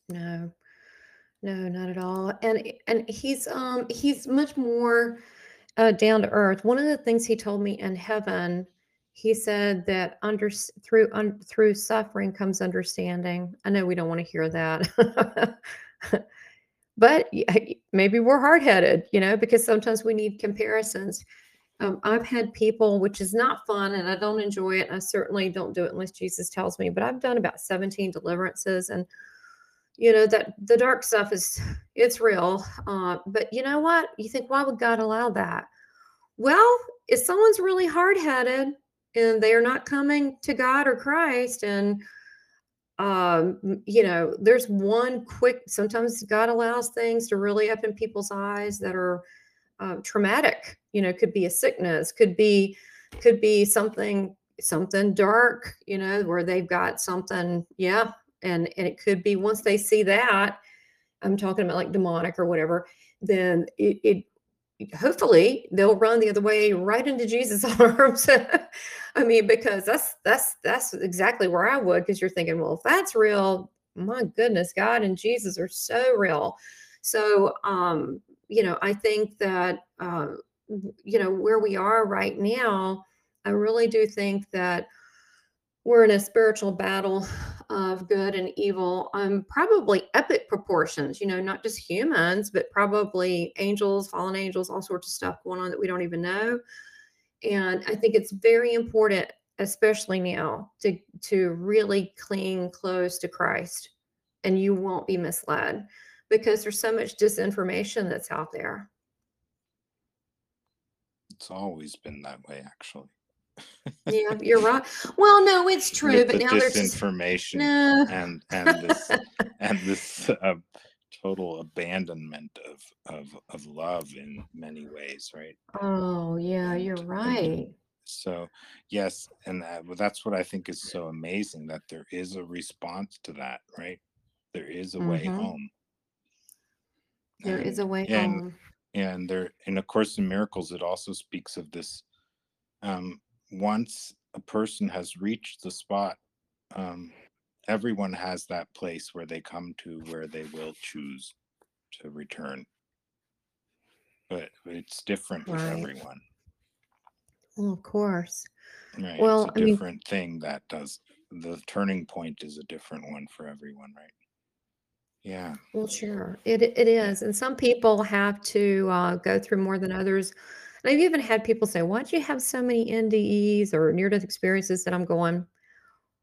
No, no, not at all. And and he's um he's much more uh, down to earth. One of the things he told me in heaven, he said that under through un, through suffering comes understanding. I know we don't want to hear that, but maybe we're hard headed, you know, because sometimes we need comparisons. Um, I've had people, which is not fun, and I don't enjoy it. I certainly don't do it unless Jesus tells me. But I've done about 17 deliverances, and you know that the dark stuff is it's real. Uh, but you know what? You think, why would God allow that? Well, if someone's really hard headed and they are not coming to God or Christ, and um, you know, there's one quick. Sometimes God allows things to really open people's eyes that are um, traumatic you know could be a sickness could be could be something something dark you know where they've got something yeah and and it could be once they see that i'm talking about like demonic or whatever then it, it hopefully they'll run the other way right into jesus arms. I mean because that's that's that's exactly where i would because you're thinking well if that's real my goodness god and jesus are so real. So um you know i think that uh, you know where we are right now i really do think that we're in a spiritual battle of good and evil um probably epic proportions you know not just humans but probably angels fallen angels all sorts of stuff going on that we don't even know and i think it's very important especially now to to really cling close to christ and you won't be misled because there's so much disinformation that's out there It's always been that way, actually. Yeah you're right well no it's true but the now there's disinformation no. and and this and this uh, total abandonment of of of love in many ways, right? oh yeah And you're right. so yes, and that, that's what I think is so amazing that there is a response to that, right? There is a way hmm home, there is and a way and home. and there in a course in miracles it also speaks of this um once a person has reached the spot, um, everyone has that place where they come to where they will choose to return. But it's different Right. everyone. Well, of course. Right. Well, it's I a mean- different thing that does the turning point is a different one for everyone, right? Yeah. Well, sure. It it is. And some people have to uh, go through more than others. And I've even had people say, Why'd you have so many NDEs or near death experiences that I'm going?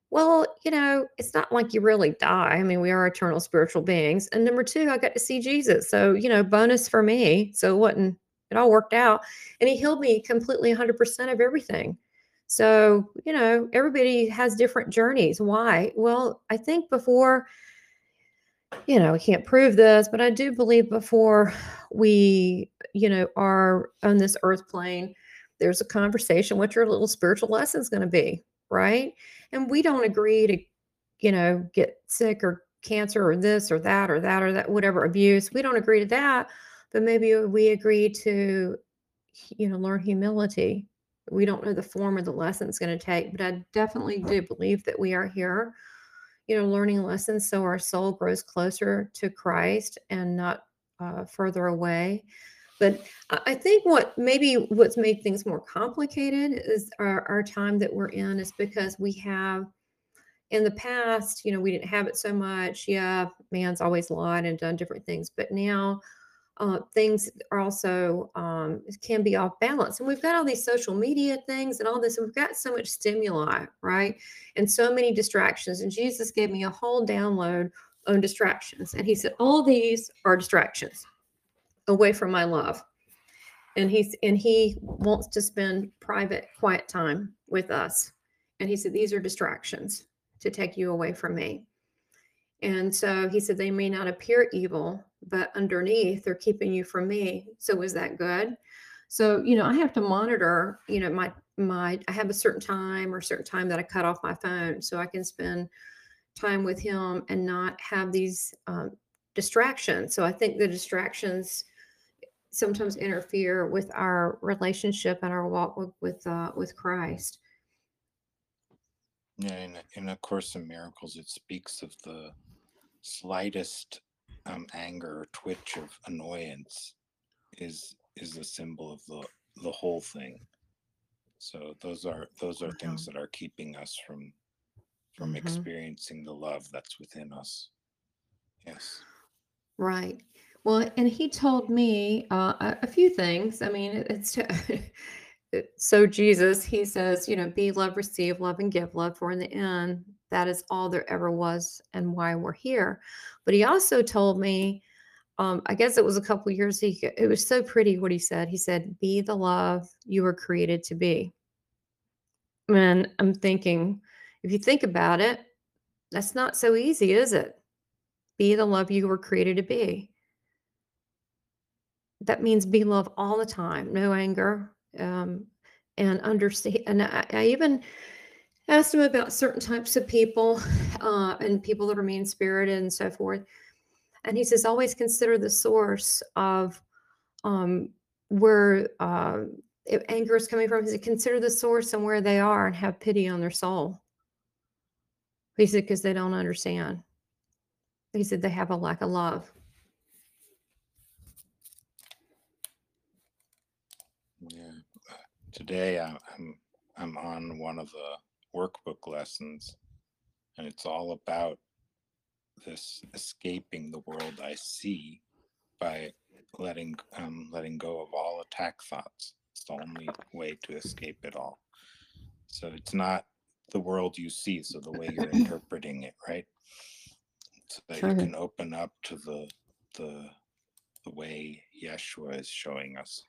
Well, you know, it's not like you really die. I mean, we are eternal spiritual beings. And number two, I got to see Jesus. So, you know, bonus for me. So it wasn't, it all worked out. And he healed me completely 100% of everything. So, you know, everybody has different journeys. Why? Well, I think before, you know, I can't prove this, but I do believe before we, you know, are on this earth plane, there's a conversation what your little spiritual lesson is going to be, right? And we don't agree to, you know, get sick or cancer or this or that or that or that, whatever abuse. We don't agree to that, but maybe we agree to, you know, learn humility. We don't know the form or the lesson it's going to take, but I definitely do believe that we are here you know, learning lessons so our soul grows closer to Christ and not uh, further away. But I think what maybe what's made things more complicated is our, our time that we're in is because we have in the past, you know, we didn't have it so much. Yeah, man's always lied and done different things, but now uh, things are also um, can be off balance. And we've got all these social media things and all this, and we've got so much stimuli, right? And so many distractions. And Jesus gave me a whole download on distractions. And he said, All these are distractions away from my love. And he's and he wants to spend private, quiet time with us. And he said, These are distractions to take you away from me. And so he said, They may not appear evil, but underneath they're keeping you from me. So is that good? So, you know, I have to monitor, you know, my my I have a certain time or certain time that I cut off my phone so I can spend time with him and not have these um, distractions. So I think the distractions sometimes interfere with our relationship and our walk with with, uh, with Christ. Yeah, and, a- in a course in miracles, it speaks of the slightest um, anger or twitch of annoyance is is a symbol of the the whole thing. So those are those are things that are keeping us from from Mhm. experiencing the love that's within us. Yes. Right. Well, and he told me uh, a, few things. I mean, it- it's it- so Jesus. He says, you know, be love, receive love, and give love. For in the end, that is all there ever was, and why we're here. But he also told me, um, I guess it was a couple years. He it was so pretty what he said. He said, "Be the love you were created to be." And I'm thinking, if you think about it, that's not so easy, is it? Be the love you were created to be. That means be love all the time, no anger, um, and understand. And I, I even asked him about certain types of people uh, and people that are mean spirited and so forth. And he says, always consider the source of um, where uh, anger is coming from. He said, consider the source and where they are and have pity on their soul. He said, because they don't understand. He said, they have a lack of love. Yeah. Today I'm I'm on one of the workbook lessons and it's all about this escaping the world I see by letting um letting go of all attack thoughts. It's the only way to escape it all. So it's not the world you see, so the way you're interpreting it, right? So that Sure. you can open up to the the the way Yeshua is showing us.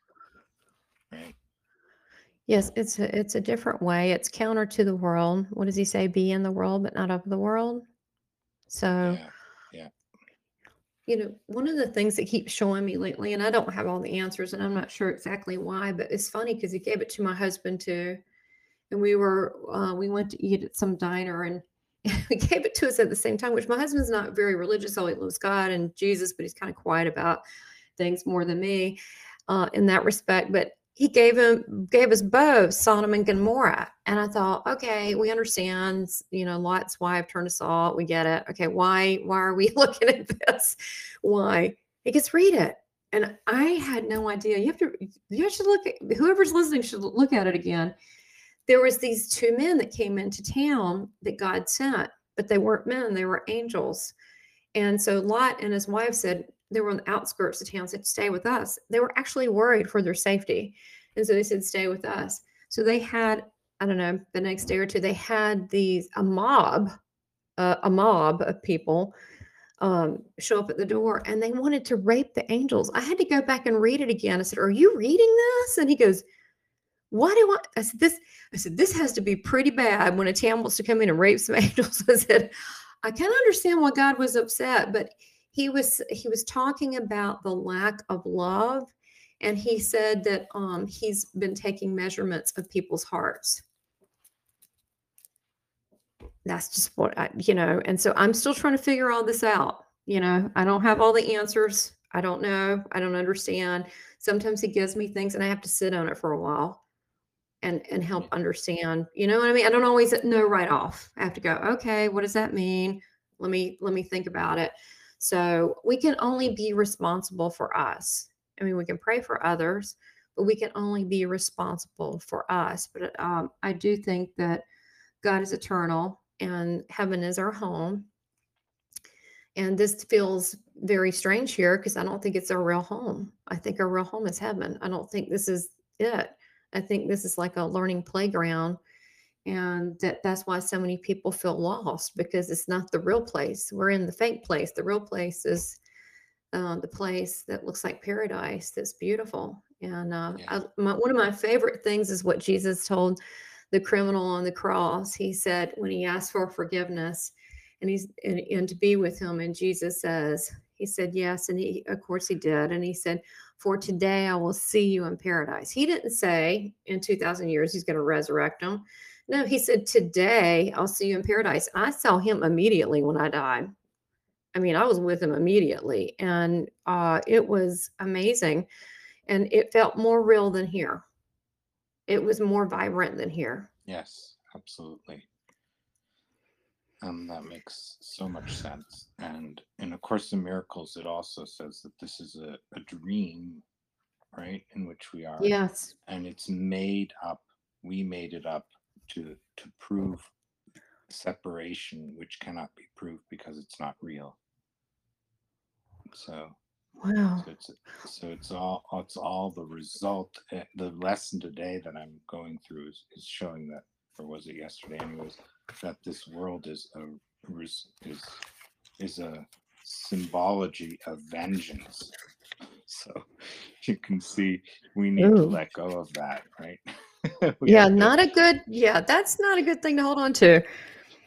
Right? Yes, it's a it's a different way. It's counter to the world. What does he say? Be in the world, but not of the world. So, Yeah. you know, one of the things that keeps showing me lately, and I don't have all the answers, and I'm not sure exactly why, but it's funny because he gave it to my husband too. And we were uh, we went to eat at some diner and he gave it to us at the same time, which my husband's not very religious, although he loves God and Jesus, but he's kind of quiet about things more than me uh, in that respect. But he gave him gave us both Sodom and Gomorrah. And I thought, okay, we understand, you know, Lot's wife turned to salt. We get it. Okay, why why are we looking at this? Why? He gets read it. And I had no idea. You have to you should look at whoever's listening should look at it again. There was these two men that came into town that God sent, but they weren't men, they were angels. And so Lot and his wife said, they were on the outskirts of town, said, stay with us. They were actually worried for their safety. And so they said, stay with us. So they had, I don't know, the next day or two, they had these, a mob, uh, a mob of people um, show up at the door and they wanted to rape the angels. I had to go back and read it again. I said, Are you reading this? And he goes, Why do I? I said, This, I said, this has to be pretty bad when a town wants to come in and rape some angels. I said, I can understand why God was upset, but he was he was talking about the lack of love and he said that um, he's been taking measurements of people's hearts. That's just what I, you know and so i'm still trying to figure all this out you know? I don't have all the answers. I don't know. I don't understand. Sometimes he gives me things and i have to sit on it for a while and and help understand you know what i mean? I don't always know right off. I have to go okay what does that mean? Let me let me think about it so we can only be responsible for us. I mean, we can pray for others, but we can only be responsible for us. But um, I do think that God is eternal and heaven is our home. And this feels very strange here because I don't think it's our real home. I think our real home is heaven. I don't think this is it. I think this is like a learning playground and that that's why so many people feel lost because it's not the real place. We're in the fake place. The real place is uh, the place that looks like paradise that's beautiful. And uh, yeah. I, my, one of my favorite things is what jesus told the criminal on the cross. He said when he asked for forgiveness and he's and, and to be with him and jesus says he said yes and he of course he did. And he said for today i will see you in paradise. He didn't say in 2000 years he's going to resurrect him no, he said, Today I'll see you in paradise. I saw him immediately when I died. I mean, I was with him immediately, and uh, it was amazing. And it felt more real than here. It was more vibrant than here. Yes, absolutely. Um, that makes so much sense. And in A Course in Miracles, it also says that this is a, a dream, right, in which we are. Yes. And it's made up. We made it up to to prove separation which cannot be proved because it's not real. So wow. so it's, so it's all it's all the result eh, the lesson today that i'm going through is, is showing that or was it yesterday anyways that this world is a is is a symbology of vengeance. So you can see we need Ooh. to let go of that right yeah, not a good. Yeah, that's not a good thing to hold on to.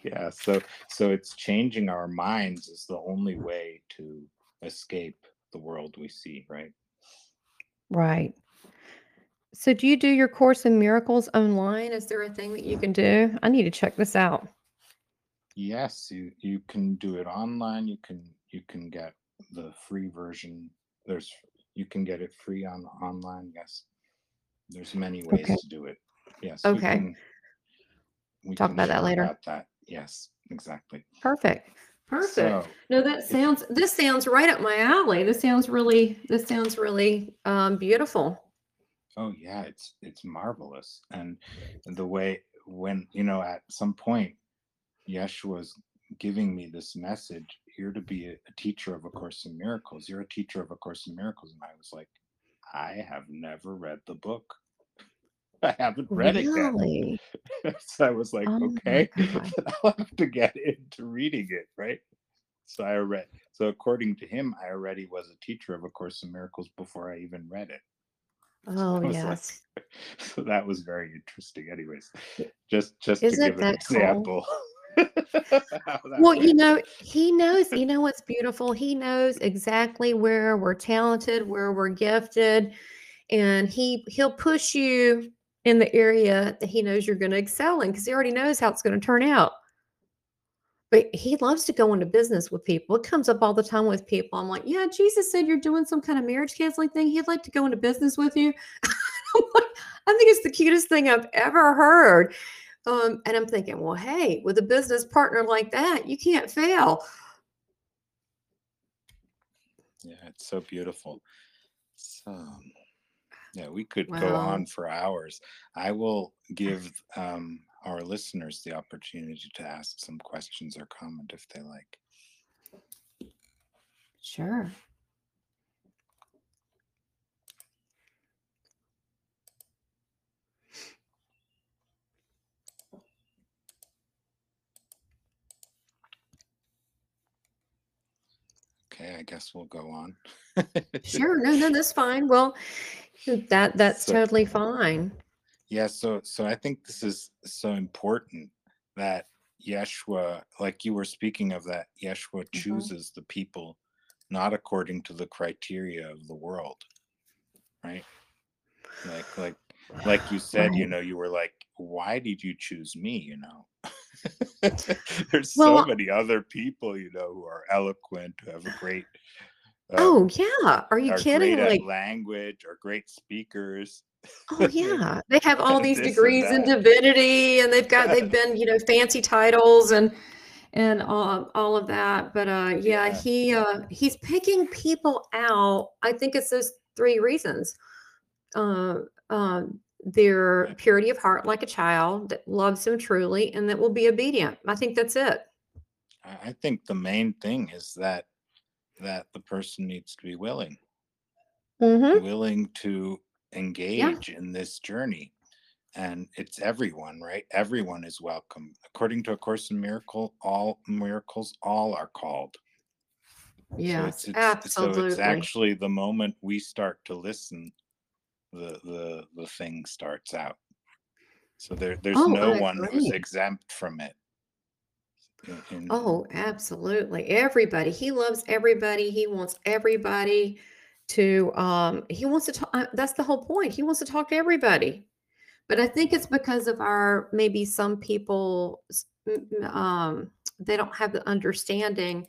Yeah, so so it's changing our minds is the only way to escape the world we see, right? Right. So, do you do your course in miracles online? Is there a thing that you can do? I need to check this out. Yes, you you can do it online. You can you can get the free version. There's you can get it free on online. Yes, there's many ways Okay. to do it. Yes. we Okay. can- we Talk can about that later. About that. Yes, exactly. Perfect. Perfect. So No, that sounds this sounds right up my alley. This sounds really this sounds really um beautiful. Oh yeah, it's it's marvelous, and the way when you know at some point, Yeshua's giving me this message. You're to be a, a teacher of a Course in Miracles. You're a teacher of a Course in Miracles, and I was like, I have never read the book. I haven't read really? it yet. so I was like, oh okay, I'll have to get into reading it, right? So I read. So according to him, I already was a teacher of A Course in Miracles before I even read it. Oh yes. Like, so that was very interesting. Anyways, just just Isn't to give an example. Cool? well, you know, he knows, you know what's beautiful? He knows exactly where we're talented, where we're gifted, and he he'll push you in the area that he knows you're going to excel in because he already knows how it's going to turn out. But he loves to go into business with people. It comes up all the time with people. I'm like, yeah, Jesus said you're doing some kind of marriage counseling thing. He'd like to go into business with you. I think it's the cutest thing I've ever heard. Um, and I'm thinking, well, hey, with a business partner like that, you can't fail. Yeah, it's so beautiful. So, yeah, we could go on for hours. I will give um, our listeners the opportunity to ask some questions or comment if they like. Sure. Okay, I guess we'll go on. Sure. No, no, that's fine. Well, that that's So- totally fine. Yeah, so so I think this is so important that Yeshua, like you were speaking of that, Yeshua Mhm. chooses the people not according to the criteria of the world, right? Like like like you said, you know, you were like, why did you choose me? You know, there's so Well, many other people, you know, who are eloquent, who have a great, uh, oh yeah. Are you kidding? great Like, language, or great speakers. oh yeah. They have all these degrees in divinity and they've got they've been, you know, fancy titles and and all, all of that. But uh yeah, Yeah. he uh he's picking people out. I think it's those three reasons. Uh um their Right. purity of heart like a child that loves him truly and that will be obedient. I think that's it. I think the main thing is that that the person needs to be willing, Mm-hmm. willing to engage in this journey. And it's everyone, right? Everyone is welcome. According to A Course in Miracle, all miracles, all are called. So Yes, it's, it's so it's actually the moment we start to listen, the the the thing starts out. So there there's Oh, no one who's exempt from it. In- Oh, absolutely. Everybody. He loves everybody. He wants everybody to um he wants to talk uh, that's the whole point. He wants to talk to everybody. But I think it's because of our maybe some people s- m- m- um they don't have the understanding.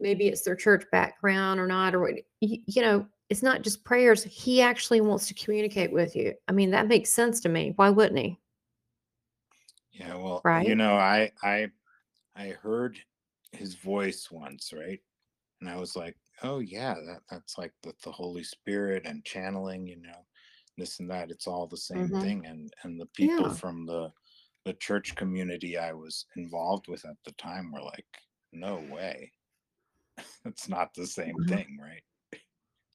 Maybe it's their church background or not or what you, you know, it's not just prayers. He actually wants to communicate with you. I mean, that makes sense to me. Why wouldn't he? Yeah, well, Right? you know, I I I heard his voice once, right? And I was like, oh yeah, that that's like the, the Holy Spirit and channeling, you know, this and that. It's all the same Mhm. thing. And and the people Yeah. from the the church community I was involved with at the time were like, no way. It's not the same Wow. thing, right?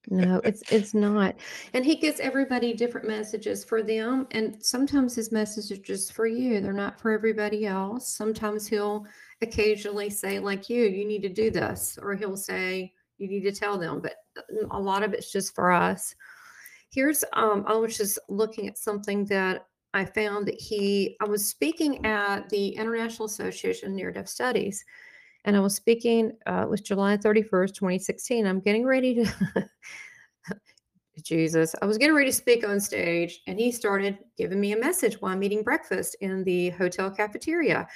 No, it's it's not. And he gives everybody different messages for them. And sometimes his messages are just for you. They're not for everybody else. Sometimes he'll occasionally say, like you, you need to do this, or he'll say, you need to tell them. But uh, a lot of it's just for us. Here's um, I was just looking at something that I found that he I was speaking at the International Association of Near Death Studies, and I was speaking, uh, it was July 31st, 2016. I'm getting ready to Jesus. I was getting ready to speak on stage, and he started giving me a message while I'm eating breakfast in the hotel cafeteria.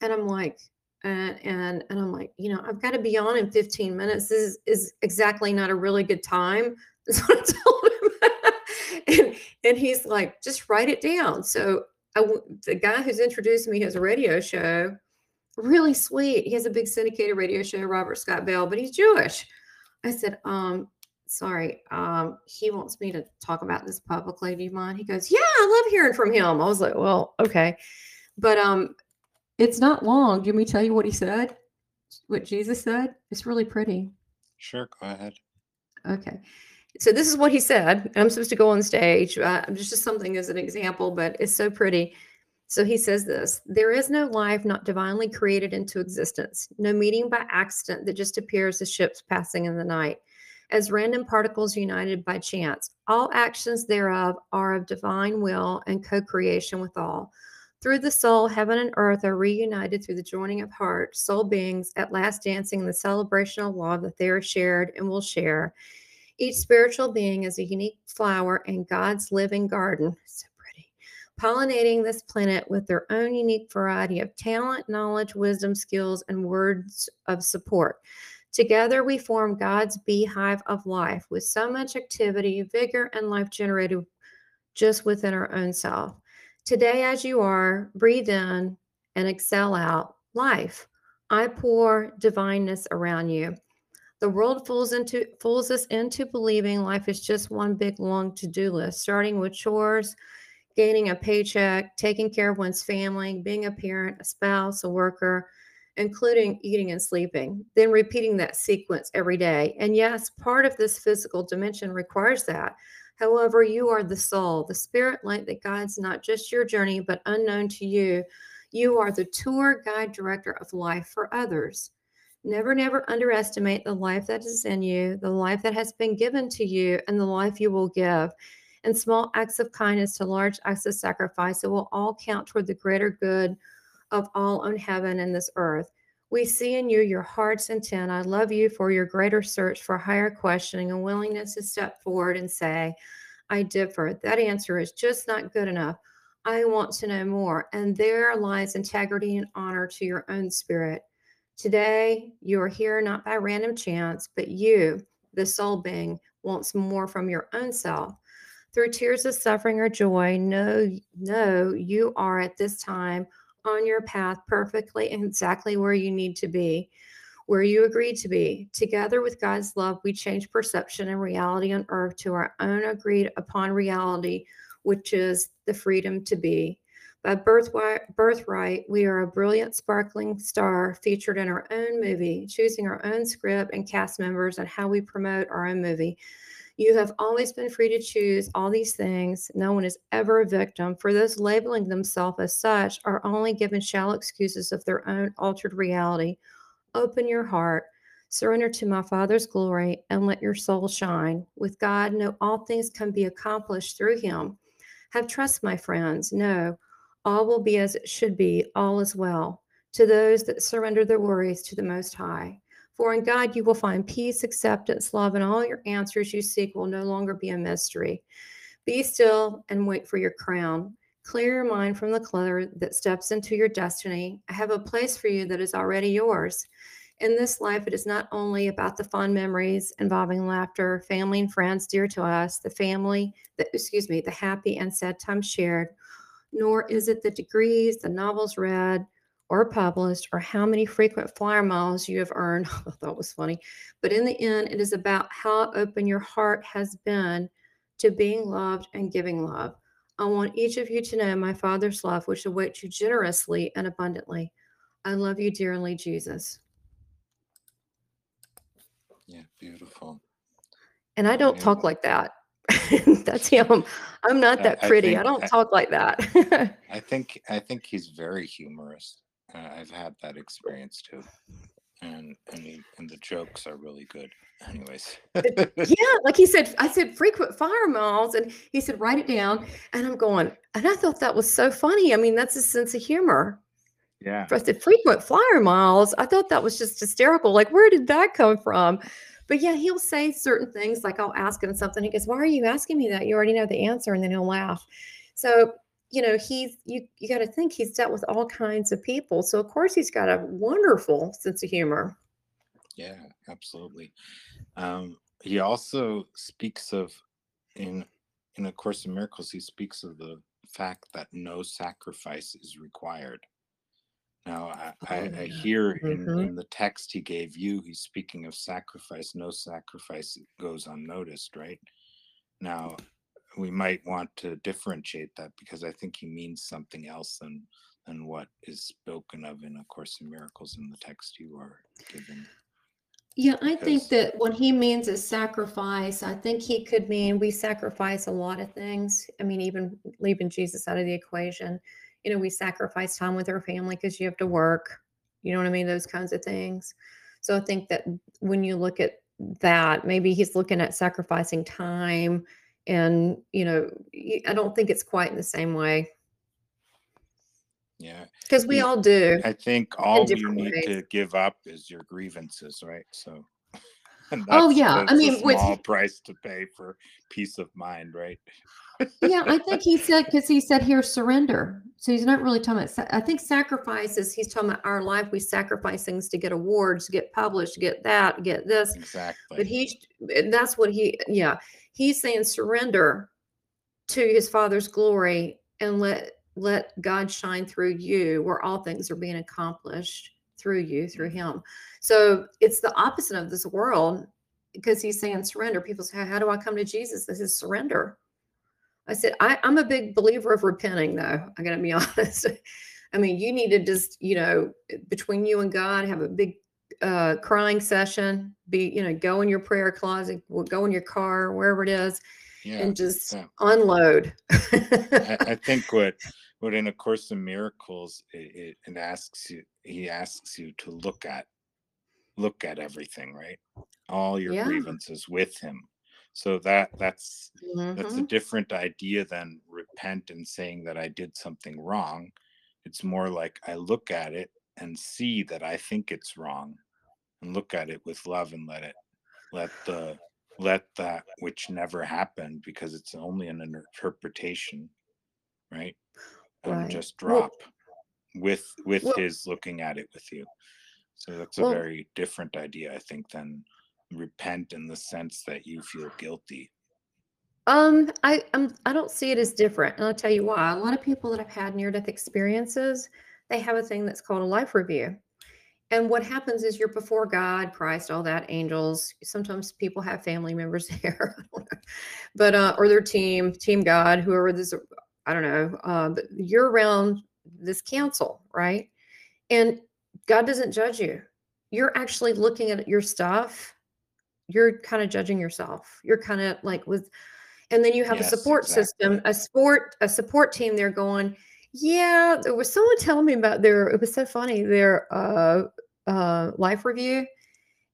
And I'm like, and and and I'm like, you know, I've got to be on in 15 minutes. This is, is exactly not a really good time. That's what I told him. and and he's like, just write it down. So I, the guy who's introduced me has a radio show, really sweet. He has a big syndicated radio show, Robert Scott Bell, but he's Jewish. I said, um, sorry, um, he wants me to talk about this publicly. Do you mind? He goes, Yeah, I love hearing from him. I was like, Well, okay. But um, it's not long. Do you want me tell you what he said? What Jesus said? It's really pretty. Sure, go ahead. Okay. So this is what he said. I'm supposed to go on stage. Uh, just just something as an example, but it's so pretty. So he says this There is no life not divinely created into existence, no meeting by accident that just appears as ships passing in the night, as random particles united by chance. All actions thereof are of divine will and co creation with all. Through the soul, heaven and earth are reunited through the joining of heart, soul beings at last dancing in the celebration of love that they are shared and will share. Each spiritual being is a unique flower in God's living garden. So pretty. Pollinating this planet with their own unique variety of talent, knowledge, wisdom, skills, and words of support. Together, we form God's beehive of life with so much activity, vigor, and life generated just within our own self. Today, as you are, breathe in and exhale out life. I pour divineness around you. The world fools into fools us into believing life is just one big long to-do list, starting with chores, gaining a paycheck, taking care of one's family, being a parent, a spouse, a worker, including eating and sleeping, then repeating that sequence every day. And yes, part of this physical dimension requires that. However, you are the soul, the spirit light that guides not just your journey, but unknown to you. You are the tour guide director of life for others. Never, never underestimate the life that is in you, the life that has been given to you, and the life you will give. And small acts of kindness to large acts of sacrifice, it will all count toward the greater good of all on heaven and this earth. We see in you your heart's intent. I love you for your greater search for higher questioning and willingness to step forward and say, I differ. That answer is just not good enough. I want to know more. And there lies integrity and honor to your own spirit. Today, you are here not by random chance, but you, the soul being, wants more from your own self. Through tears of suffering or joy, know, know you are at this time on your path perfectly and exactly where you need to be, where you agreed to be. Together with God's love, we change perception and reality on earth to our own agreed upon reality, which is the freedom to be. By birthright, we are a brilliant, sparkling star featured in our own movie, choosing our own script and cast members and how we promote our own movie. You have always been free to choose all these things. No one is ever a victim, for those labeling themselves as such are only given shallow excuses of their own altered reality. Open your heart, surrender to my Father's glory, and let your soul shine. With God, know all things can be accomplished through Him. Have trust, my friends. Know all will be as it should be, all is well. To those that surrender their worries to the Most High. For in God you will find peace, acceptance, love, and all your answers you seek will no longer be a mystery. Be still and wait for your crown. Clear your mind from the clutter that steps into your destiny. I have a place for you that is already yours. In this life, it is not only about the fond memories involving laughter, family and friends dear to us, the family, the, excuse me, the happy and sad times shared, nor is it the degrees, the novels read, or published or how many frequent flyer miles you have earned. I thought that was funny. But in the end, it is about how open your heart has been to being loved and giving love. I want each of you to know my Father's love, which awaits you generously and abundantly. I love you dearly, Jesus. Yeah, beautiful. And I don't Yeah. talk like that. That's him. I'm not that pretty. I think- don't I- talk like that. I think I think he's very humorous. Uh, I've had that experience too, and and he, and the jokes are really good. Anyways, yeah, like he said, I said frequent fire miles, and he said write it down. And I'm going, and I thought that was so funny. I mean, that's a sense of humor. yeah, For the frequent flyer miles, I thought that was just hysterical. Like, where did that come from? But yeah, he'll say certain things like I'll ask him something. He goes, Why are you asking me that? You already know the answer, and then he'll laugh. So, you know, he's you you got to think he's dealt with all kinds of people. So of course he's got a wonderful sense of humor. yeah, absolutely. Um, he also speaks of in in a Course in Miracles. He speaks of the fact that no sacrifice is required. Now, I, I, Oh, I yeah. hear in, Mhm. in the text he gave you, he's speaking of sacrifice. No sacrifice goes unnoticed, right? Now, we might want to differentiate that because I think he means something else than than what is spoken of in A Course in Miracles in the text you are given. Yeah, I think that what he means is sacrifice. I think he could mean we sacrifice a lot of things. I mean, even leaving Jesus out of the equation, you know, we sacrifice time with our family because you have to work. You know what I mean? Those kinds of things. So I think that when you look at that, maybe he's looking at sacrificing time. And, you know, i don't think it's quite in the same way Yeah, because we all do. I think all you need ways. to give up is your grievances, right? So, Oh, yeah. I a mean, with- small price to pay for peace of mind, right? yeah, I think he said because he said here surrender. So he's not really talking about. I think sacrifices. He's talking about our life. We sacrifice things to get awards, get published, get that, get this. Exactly. But he, that's what he. Yeah, he's saying surrender. to his father's glory and let let God shine through you where all things are being accomplished through you through him. So it's the opposite of this world because he's saying surrender. People say, How do I come to Jesus? This is surrender. I said, I, I'm a big believer of repenting, though. I got to be honest. I mean, you need to just, you know, between you and God, have a big uh, crying session. Be, you know, go in your prayer closet, go in your car, wherever it is, Yeah. and just yeah. unload. I, I think what what in a course in miracles it, it, it asks you he asks you to look at look at everything right all your Yeah. grievances with him so that that's that's a Mhm. different idea than repent and saying that i did something wrong it's more like i look at it and see that i think it's wrong and look at it with love and let it let the let that which never happened because it's only an interpretation right Right. just Well- drop with with Well- his looking at it with you so that's a Well- very different idea i think than repent in the sense that you feel guilty Um, I um, I don't see it as different, and I'll tell you why. A lot of people that have had near-death experiences, they have a thing that's called a life review. And what happens is you're before God, Christ, all that, angels. Sometimes people have family members there, I don't know. but uh, or their team, team God, whoever this, I don't know. Uh, but you're around this council, right? And God doesn't judge you. You're actually looking at your stuff. You're kind of judging yourself. You're kind of like with and then you have Yes, a support system a sport a support team they're going yeah there was someone telling me about their it was so funny their uh uh life review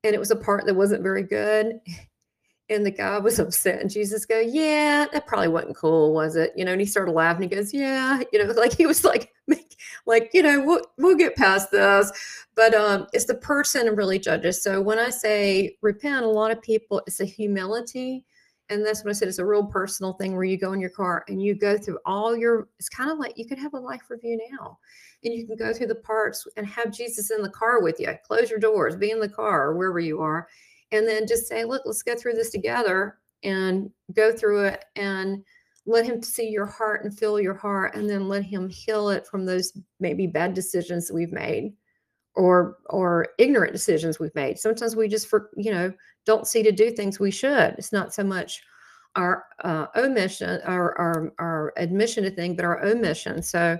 and it was a part that wasn't very good and the guy was upset and jesus go yeah that probably wasn't cool was it? You know and he started laughing he goes yeah you know like he was like make- like you know we'll, we'll get past this. But um it's the person really judges. So when i say repent a lot of people it's a humility and that's what I said. It's a real personal thing where you go in your car and you go through all your. It's kind of like you could have a life review now, and you can go through the parts and have Jesus in the car with you. Close your doors, be in the car or wherever you are, and then just say, "Look, let's go through this together and go through it and." Let him see your heart and feel your heart, and then let him heal it from those maybe bad decisions that we've made, or or ignorant decisions we've made. Sometimes we just for you know don't see to do things we should. It's not so much our uh, omission, our, our our admission to thing, but our omission. So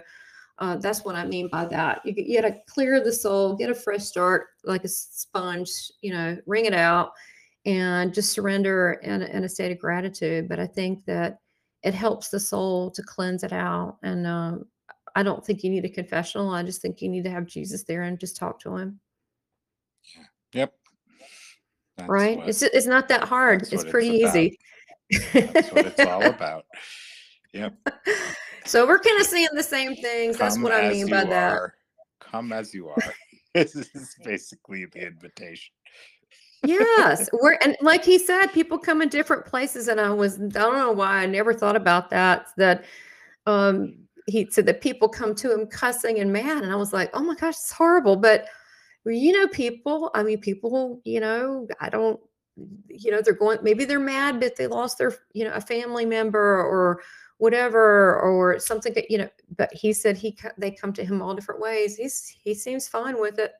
uh, that's what I mean by that. You, you got to clear the soul, get a fresh start, like a sponge. You know, wring it out, and just surrender in, in a state of gratitude. But I think that it helps the soul to cleanse it out. And um, I don't think you need a confessional. I just think you need to have Jesus there and just talk to him. yep That's right? what- It's it's not that hard. It's it's pretty about. easy. that's what it's all about yep so we're kind of saying the same things. That's what I mean by you that. come as you are this is basically the invitation Yes, we're and like he said, people come in different places, and I was I don't know why I never thought about that. That um he said that people come to him cussing and mad, and I was like, oh my gosh, it's horrible. But you know, people. I mean, people. You know, I don't. You know, they're going. Maybe they're mad, but they lost their you know a family member or whatever or something. You know, but he said he they come to him all different ways. He's he seems fine with it.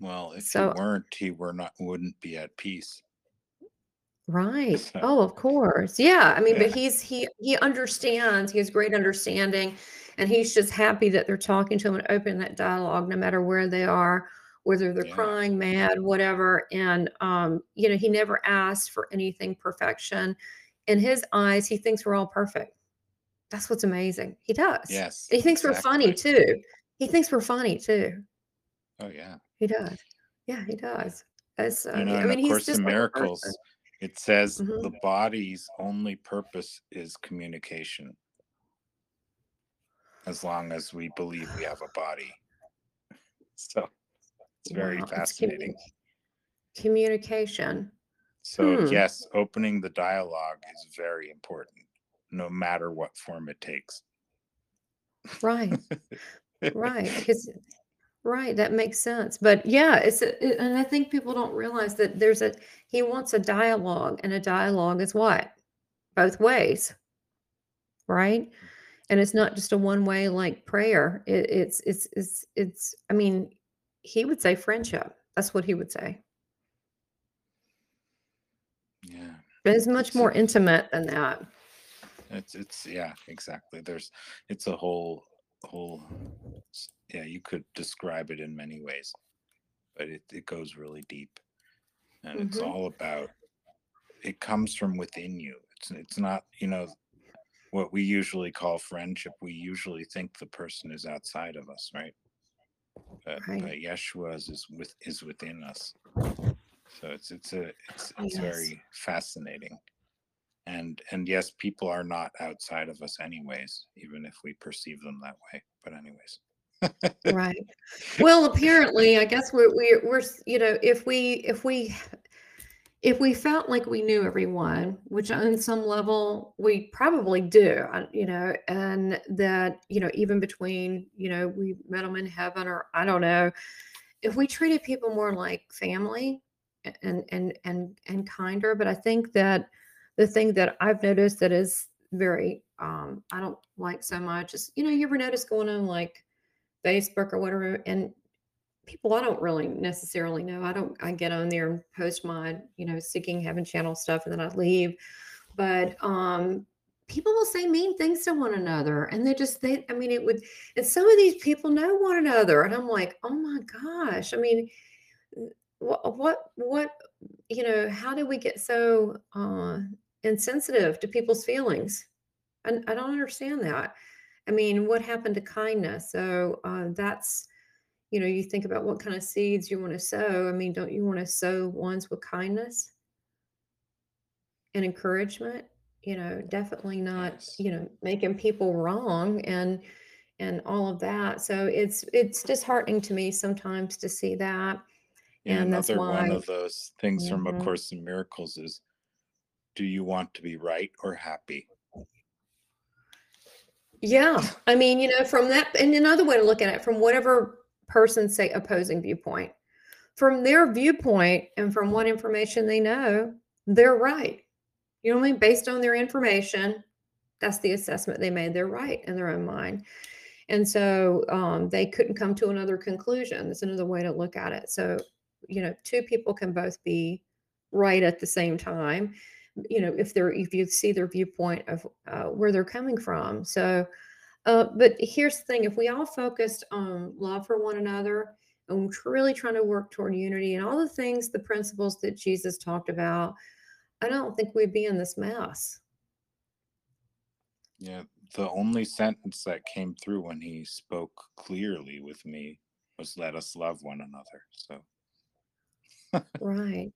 well if So- he weren't he were not wouldn't be at peace Right. So- Oh, of course. Yeah. I mean, but he's he he understands. He has great understanding, and he's just happy that they're talking to him and opening that dialogue, no matter where they are, whether they're Yeah. crying, mad, whatever. And um, you know, he never asked for anything perfection. In his eyes, he thinks we're all perfect. That's what's amazing. He does. yes And he thinks we're funny too. He thinks we're funny too. oh yeah He does. Yeah, he does. That's, uh, you know I mean, a he's course just like a miracles person. It says Mhm. the body's only purpose is communication as long as we believe we have a body so it's very Wow, it's fascinating communication. so Hmm. yes opening the dialogue is very important no matter what form it takes Right. Right. Because right, that makes sense. But yeah, it's a, it- and I think people don't realize that there's a he wants a dialogue, and a dialogue is what? both ways, right? And it's not just a one way like prayer. It, it's it's it's it's. I mean, he would say friendship. That's what he would say. Yeah. But it's much more intimate than that. it's it's yeah, exactly. There's it's a whole whole yeah, you could describe it in many ways, but it, it goes really deep. And it's hmm all about it comes from within you. It's it's not, you know, what we usually call friendship. We usually think the person is outside of us, right? But Right. but Yeshua's is with is within us. So it's it's a it's it's Yes. very fascinating. And and yes, people are not outside of us anyways, even if we perceive them that way. But anyways. Right. Well, apparently, I guess we're we're we're you know if we if we if we felt like we knew everyone, which on some level we probably do, you know, and that you know even between you know we met them in heaven or I don't know, if we treated people more like family and and and and kinder, but I think that the thing that I've noticed that is very um I don't like so much is you know you ever notice going on like Facebook or whatever, and people I don't really necessarily know. I don't. I get on there and post my, you know, seeking heaven channel stuff, and then I leave. But um, people will say mean things to one another, and they just they. I mean, it would. And some of these people know one another, and I'm like, oh my gosh. I mean, what what what you know? How did we get so uh, insensitive to people's feelings? And I don't understand that. I mean, what happened to kindness? So uh, that's you know, you think about what kind of seeds you want to sow. I mean, don't you want to sow ones with kindness and encouragement? You know, definitely not, you know, making people wrong and and all of that. So it's it's disheartening to me sometimes to see that. Yeah, And that's another one of those things from A. Course in Miracles is do you want to be right or happy? Yeah. I mean, you know, from that and another way to look at it, from whatever person say opposing viewpoint. From their viewpoint and from what information they know, they're right. You know what I mean? Based on their information, that's the assessment they made. They're right in their own mind. And so um, they couldn't come to another conclusion. That's another way to look at it. So, you know, two people can both be right at the same time. You know, if they're if you see their viewpoint of uh, where they're coming from. So, uh, but here's the thing: if we all focused on love for one another and we're really trying to work toward unity and all the things, the principles that Jesus talked about, I don't think we'd be in this mess. Yeah, the only sentence that came through when he spoke clearly with me was let us love one another. So, Right.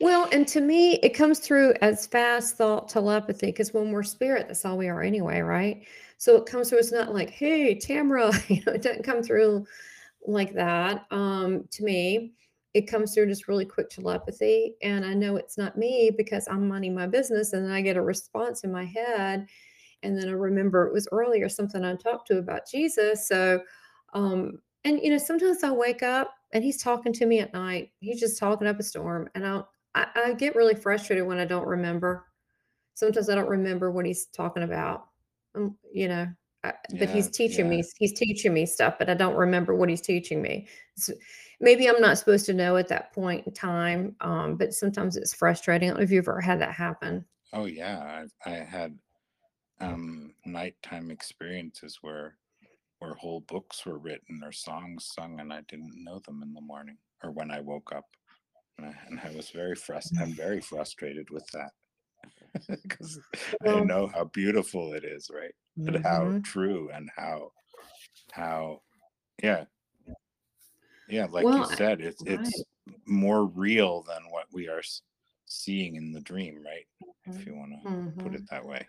Well, and to me, it comes through as fast thought telepathy because when we're spirit, that's all we are anyway, right? So it comes through. It's not like, "Hey, Tamara," you know, it doesn't come through like that. Um, to me, it comes through just really quick telepathy, and I know it's not me because I'm minding my business, and then I get a response in my head, and then I remember it was earlier something I talked to about Jesus. So, um, and you know, sometimes I wake up and he's talking to me at night. He's just talking up a storm, and I'll, I I get really frustrated when I don't remember. Sometimes I don't remember what he's talking about. Um, you know, I, but yeah, he's teaching yeah, me. He's teaching me stuff, but I don't remember what he's teaching me. So maybe I'm not supposed to know at that point in time. Um, but sometimes it's frustrating. I don't know if you've ever had that happen. oh yeah, I, I had um nighttime experiences where where whole books were written or songs sung and I didn't know them in the morning or when I woke up. And I, and I was very frust- I'm mm. very frustrated with that because I know how beautiful it is, right? And how mm-hmm. true and how how yeah yeah like you well, I- said it's right. it's more real than what we are seeing in the dream right if mm-hmm. you want to put Mhm. it mm-hmm. that way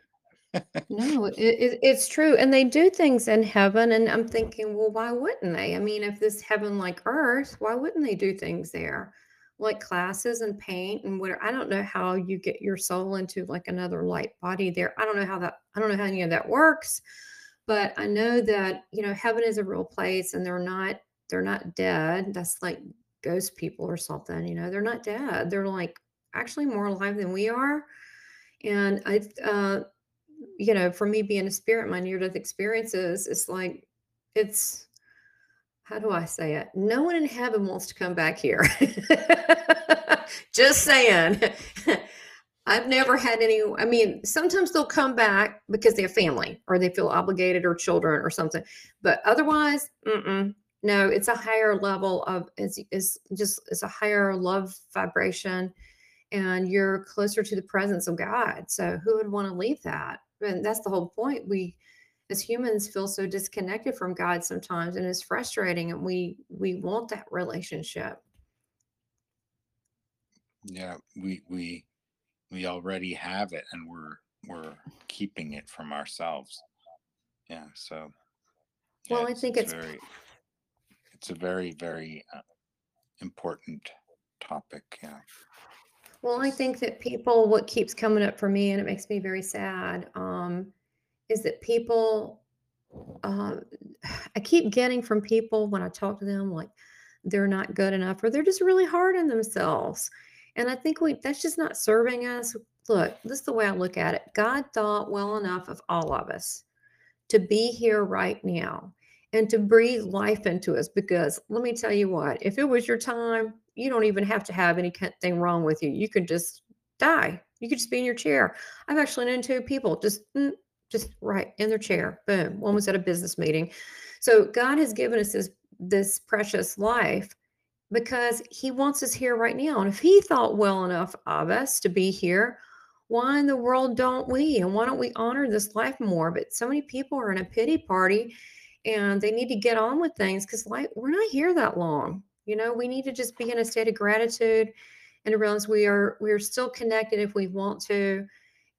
No, it, it, it's true. And they do things in heaven. And I'm thinking, well, why wouldn't they? I mean, if this heaven like earth, why wouldn't they do things there? Like classes and paint and whatever. I don't know how you get your soul into like another light body there. I don't know how that, I don't know how any of that works. But I know that, you know, heaven is a real place and they're not, they're not dead. That's like ghost people or something, you know, they're not dead. They're like actually more alive than we are And I, uh, you know, for me being a spirit, my near death experiences, it's like, it's, how do I say it? No one in heaven wants to come back here. Just saying. I've never had any, I mean, sometimes they'll come back because they have family or they feel obligated or children or something. But otherwise, mm-mm, no, it's a higher level of, it's, it's just, it's a higher love vibration and you're closer to the presence of God. So who would want to leave that? And that's the whole point. We, as humans feel so disconnected from God sometimes and it's frustrating and we we want that relationship. Yeah, we we we already have it and we're we're keeping it from ourselves. Yeah, so yeah, Well, I think it's it's very it's a very very uh, important topic. Yeah. Well, I think that people what keeps coming up for me and it makes me very sad um is that people uh, I keep getting from people when I talk to them like they're not good enough or they're just really hard on themselves. And I think we that's just not serving us. Look, this is the way I look at it. God thought well enough of all of us to be here right now and to breathe life into us because let me tell you what, if it was your time, you don't even have to have anything wrong with you. You could just die. You could just be in your chair. I've actually known two people just mm, just right in their chair. Boom. One was at a business meeting. So God has given us this this precious life because he wants us here right now. And if he thought well enough of us to be here, why in the world don't we? And why don't we honor this life more? But so many people are in a pity party and they need to get on with things because like we're not here that long. You know, we need to just be in a state of gratitude and to realize we are we are still connected if we want to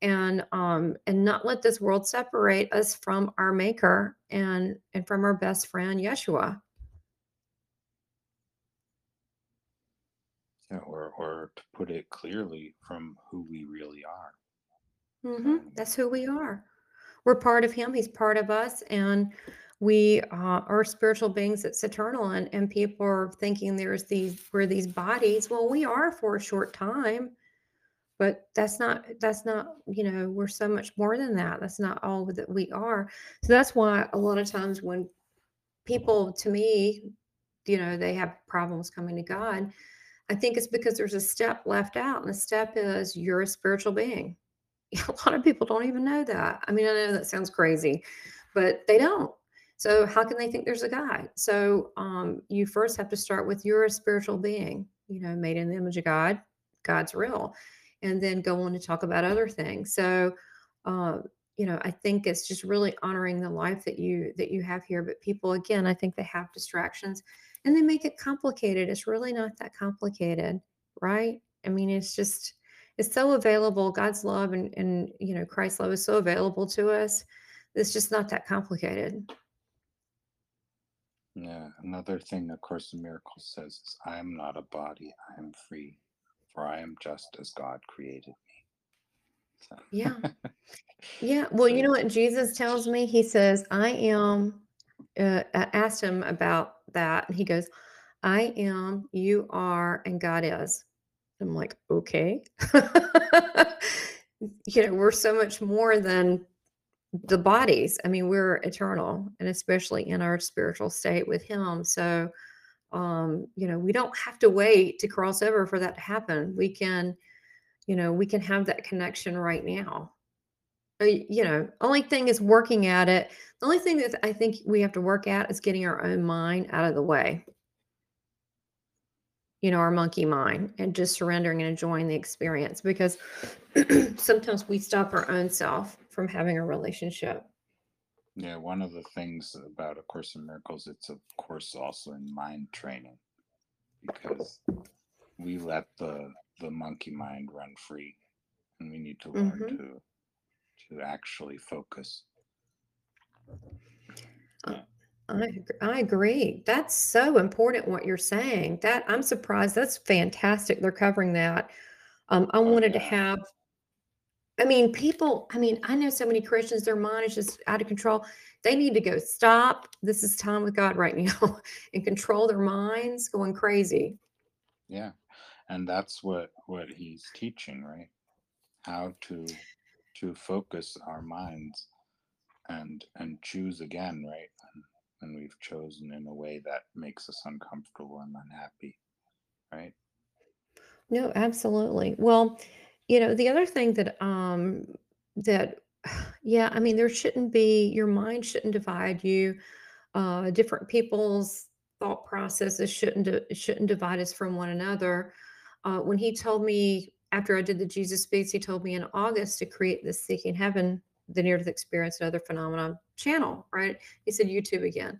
and um and not let this world separate us from our maker and and from our best friend Yeshua. yeah, or or to put it clearly from who we really are. Mm-hmm. Um, That's who we are. We're part of him. He's part of us, and we uh, are spiritual beings that's eternal. And and people are thinking there's these we're these bodies. Well, we are for a short time, but that's not that's not you know we're so much more than that. That's not all that we are. So that's why a lot of times when people to me, you know, they have problems coming to God. I think it's because there's a step left out, and the step is you're a spiritual being. A lot of people don't even know that. I mean, I know that sounds crazy, but they don't. So how can they think there's a God? So um, you first have to start with you're a spiritual being, you know, made in the image of God. God's real, and then go on to talk about other things. So, uh, you know, I think it's just really honoring the life that you that you have here. But people, again, I think they have distractions and they make it complicated. It's really not that complicated, right? I mean, it's just it's so available. God's love and and you know Christ's love is so available to us. It's just not that complicated. Yeah, another thing A Course in Miracles says is, "I am not a body; I am free, for I am just as God created me." So, Yeah. Yeah. Well, you know what Jesus tells me? He says, I am, uh, I asked him about that. And he goes, I am, you are, and God is. I'm like, okay. you know, we're so much more than the bodies. I mean, we're eternal and especially in our spiritual state with him. So, um, you know, we don't have to wait to cross over for that to happen. We can, you know, we can have that connection right now. Uh, you know, only thing is working at it. The only thing that I think we have to work at is getting our own mind out of the way, you know, our monkey mind, and just surrendering and enjoying the experience because sometimes we stop our own self from having a relationship. yeah, one of the things about A Course in Miracles, it's of course also in mind training because we let the the monkey mind run free, and we need to learn hmm to to actually focus. Yeah. I, I agree. That's so important what you're saying. That I'm surprised. That's fantastic. They're covering that. Um, I Oh wanted to have I mean, people, I mean, I know so many Christians, their mind is just out of control. They need to go stop. This is time with God right now and control their minds going crazy. Yeah. And that's what what he's teaching, right? How to to focus our minds and and choose again right and, and we've chosen in a way that makes us uncomfortable and unhappy right No, absolutely. Well, you know, the other thing that um that yeah, I mean there shouldn't be your mind shouldn't divide you. Uh different people's thought processes shouldn't shouldn't divide us from one another. Uh when he told me after I did the Jesus Speaks, he told me in August to create the Seeking Heaven, the Near Death Experience and Other Phenomena channel, right? He said YouTube again.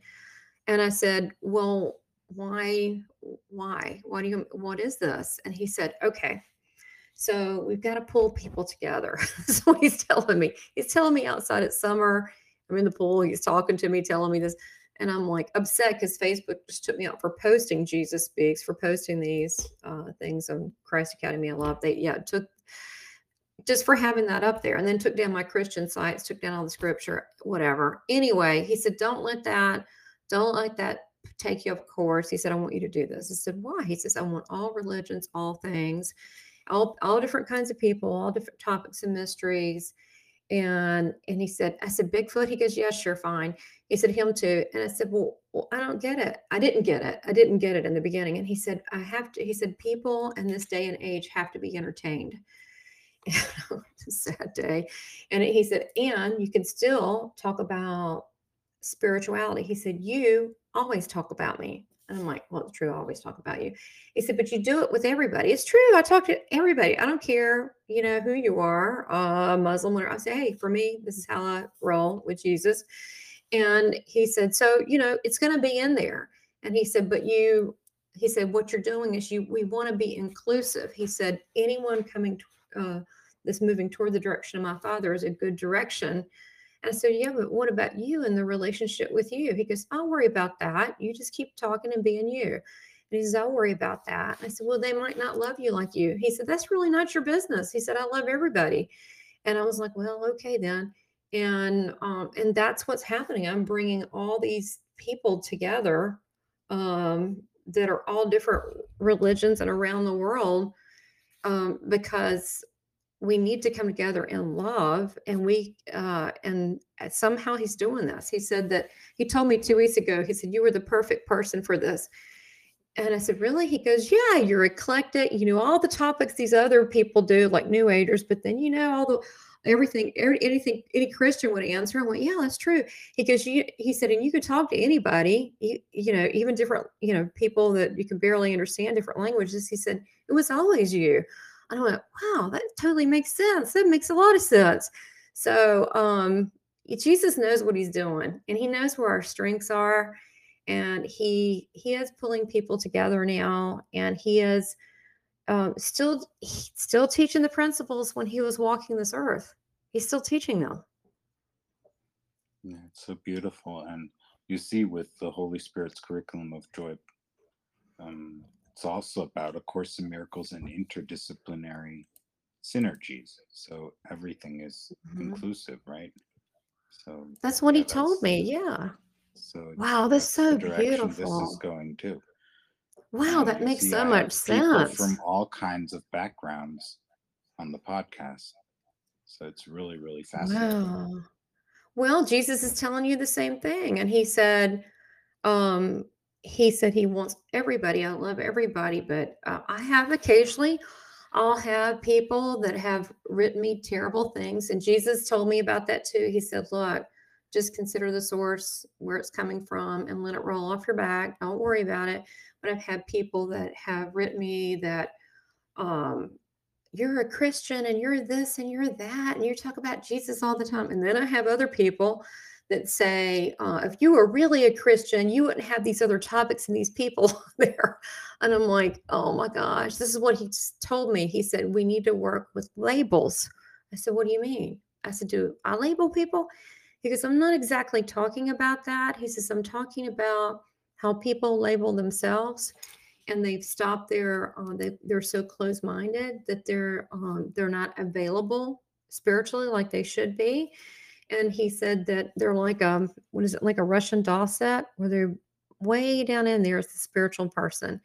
And I said, "Well, why why? Why do you what is this?" And he said, "Okay, so we've got to pull people together." That's what he's telling me. He's telling me outside it's summer. I'm in the pool. He's talking to me, telling me this. And I'm like upset because Facebook just took me out for posting Jesus Speaks, for posting these uh, things on Christ Academy. I love. They yeah took just for having that up there, and then took down my Christian sites, took down all the scripture, whatever. Anyway, he said, "Don't let that." Don't let that take you off course. He said, I want you to do this. I said, why? He says, I want all religions, all things, all, all different kinds of people, all different topics and mysteries. And and he said, I said, Bigfoot. He goes, Yeah, sure, fine. He said, him too. And I said, Well, well, I don't get it. I didn't get it. I didn't get it in the beginning. And he said, I have to, he said, people in this day and age have to be entertained. sad day. And he said, and you can still talk about spirituality. He said, You always talk about me. And I'm like, Well, it's true. I always talk about you. He said, But you do it with everybody. It's true. I talk to everybody. I don't care, you know, who you are, uh, Muslim, whatever. I say, Hey, for me, this is how I roll with Jesus. And he said, So, you know, it's going to be in there. And he said, But you, he said, What you're doing is you, we want to be inclusive. He said, Anyone coming, uh, that's moving toward the direction of my father is a good direction and I said, Yeah, but what about you and the relationship with you? He goes, I'll worry about that. You just keep talking and being you. And he says, I'll worry about that. I said, Well, they might not love you like you. He said, That's really not your business. He said, I love everybody. And I was like, Well, okay then. And um, and that's what's happening. I'm bringing all these people together um, that are all different religions and around the world um, because we need to come together in love and we uh and uh, somehow he's doing this. He said that he told me two weeks ago he said you were the perfect person for this. And i said really? He goes yeah you're eclectic you know all the topics these other people do like new agers but then you know all the everything every, anything any christian would answer. I went yeah that's true. He goes you he said and you could talk to anybody you, you know even different you know people that you can barely understand different languages. He said it was always you and I went, wow, that totally makes sense. That makes a lot of sense. So um, Jesus knows what he's doing and he knows where our strengths are. And he he is pulling people together now and he is um, still still teaching the principles when he was walking this earth. He's still teaching them. yeah it's so beautiful and you see with the holy spirit's curriculum of joy um, it's also about a course in miracles and interdisciplinary synergies so everything is Mhm. inclusive right so That's what yeah he told me. Yeah. so Wow, that's so beautiful. this is going too Wow, that makes so much sense. from all kinds of backgrounds on the podcast so it's really really fascinating Wow. Well, Jesus is telling you the same thing. And he said, um, he said he wants everybody. I love everybody, but uh, I have occasionally, I'll have people that have written me terrible things. And Jesus told me about that too. He said, look, just consider the source, where it's coming from, and let it roll off your back. Don't worry about it. But I've had people that have written me that, um, you're a Christian and you're this and you're that, and you talk about Jesus all the time. And then I have other people that say, uh, if you were really a Christian, you wouldn't have these other topics and these people there. And I'm like, oh my gosh, this is what he told me. He said, we need to work with labels. I said, what do you mean? I said, do I label people? He goes, I'm not exactly talking about that. He says, I'm talking about how people label themselves and they've stopped their uh, they, they're so close-minded that they're um, they're not available spiritually like they should be and he said that they're like um what is it like a russian doll set where they're way down in there as the spiritual person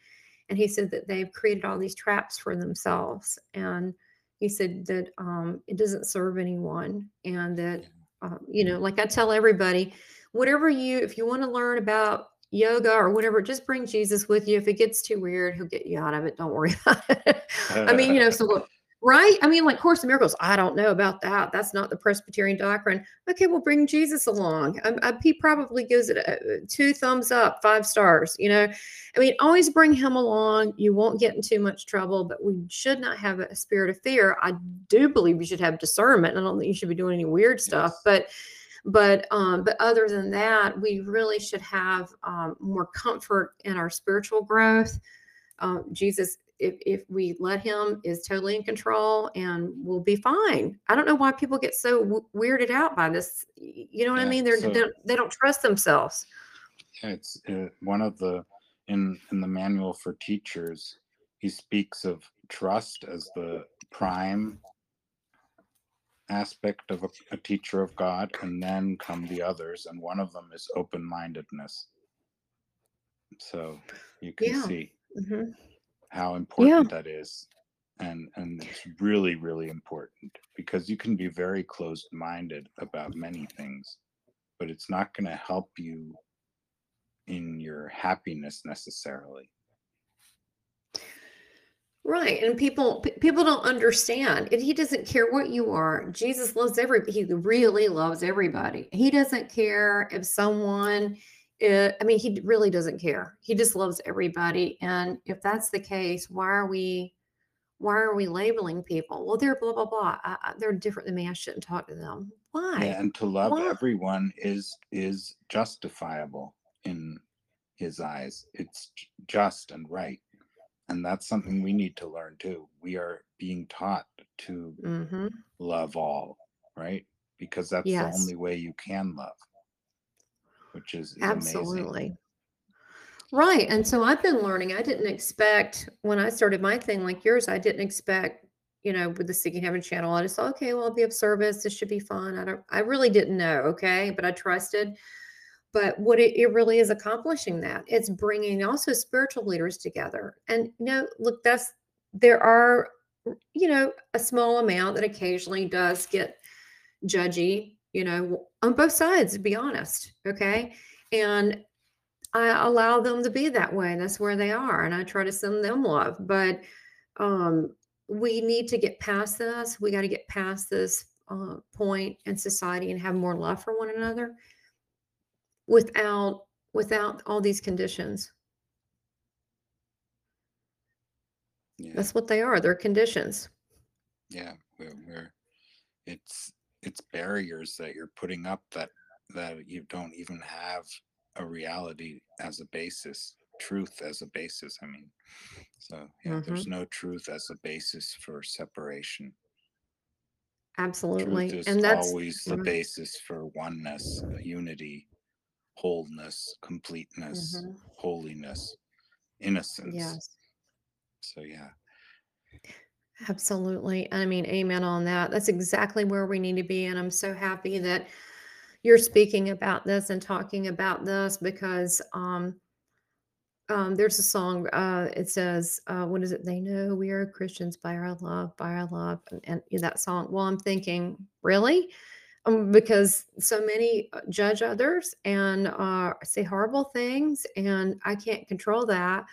and he said that they've created all these traps for themselves and he said that um, it doesn't serve anyone, and that um, you know, like I tell everybody, whatever you, if you want to learn about yoga or whatever, just bring Jesus with you. If it gets too weird, he'll get you out of it. Don't worry about it. I mean, you know, so look, right? I mean, like Course of Miracles, I don't know about that. That's not the Presbyterian doctrine. Okay, well, bring Jesus along. I, I, he probably gives it a, two thumbs up, five stars. You know, I mean, always bring him along. You won't get in too much trouble, but we should not have a spirit of fear. I do believe you should have discernment. I don't think you should be doing any weird stuff, Yes. but but um but other than that we really should have um, more comfort in our spiritual growth um, jesus if, if we let him is totally in control and we'll be fine i don't know why people get so w- weirded out by this you know what i mean They're, so- they don't they don't trust themselves Yeah, it's uh, one of the in in the manual for teachers. He speaks of trust as the prime aspect of a, a teacher of God, and then come the others, and one of them is open-mindedness. So you can Yeah. see Mhm. How important that is, and and it's really really important because you can be very closed-minded about many things, but it's not going to help you in your happiness necessarily. Right, and people people don't understand. And he doesn't care what you are. Jesus loves every he really loves everybody. He doesn't care if someone uh, I mean, he really doesn't care. He just loves everybody. And if that's the case, why are we why are we labeling people? Well, they're blah blah blah. I, I, they're different than me. I shouldn't talk to them. Why? Yeah, and to love Why? everyone is is justifiable in his eyes. It's just and right. And that's something we need to learn too. We are being taught to hmm love all, right? Because that's Yes. the only way you can love, which is, is amazing. Absolutely. Right. And so I've been learning. I didn't expect when I started my thing like yours, I didn't expect, you know, with the Seeking Heaven channel, I just thought, okay, well, I'll be of service. This should be fun. I don't, I really didn't know. Okay. But I trusted. But what it, it really is accomplishing that it's bringing also spiritual leaders together. And, you know, look, that's, there are, you know, a small amount that occasionally does get judgy, you know, on both sides, to be honest. Okay. And I allow them to be that way. That's where they are. And I try to send them love. But um, we need to get past this. We got to get past this uh, point in society and have more love for one another without without all these conditions. Yeah. That's what they are. They're conditions. yeah we're, we're it's it's barriers that you're putting up that that you don't even have a reality as a basis truth as a basis i mean so yeah there's mm-hmm. no truth as a basis for separation Absolutely. truth is And that's always the right. basis for oneness uh, unity wholeness completeness Mhm. holiness innocence Yes. so yeah Absolutely. I mean, amen on that. That's exactly where we need to be. And I'm so happy that you're speaking about this and talking about this because um, um, there's a song. Uh, it says, uh, "What is it? They know we are Christians by our love, by our love." And, and that song. Well, I'm thinking, really, um, because so many uh, judge others and uh, say horrible things, and I can't control that.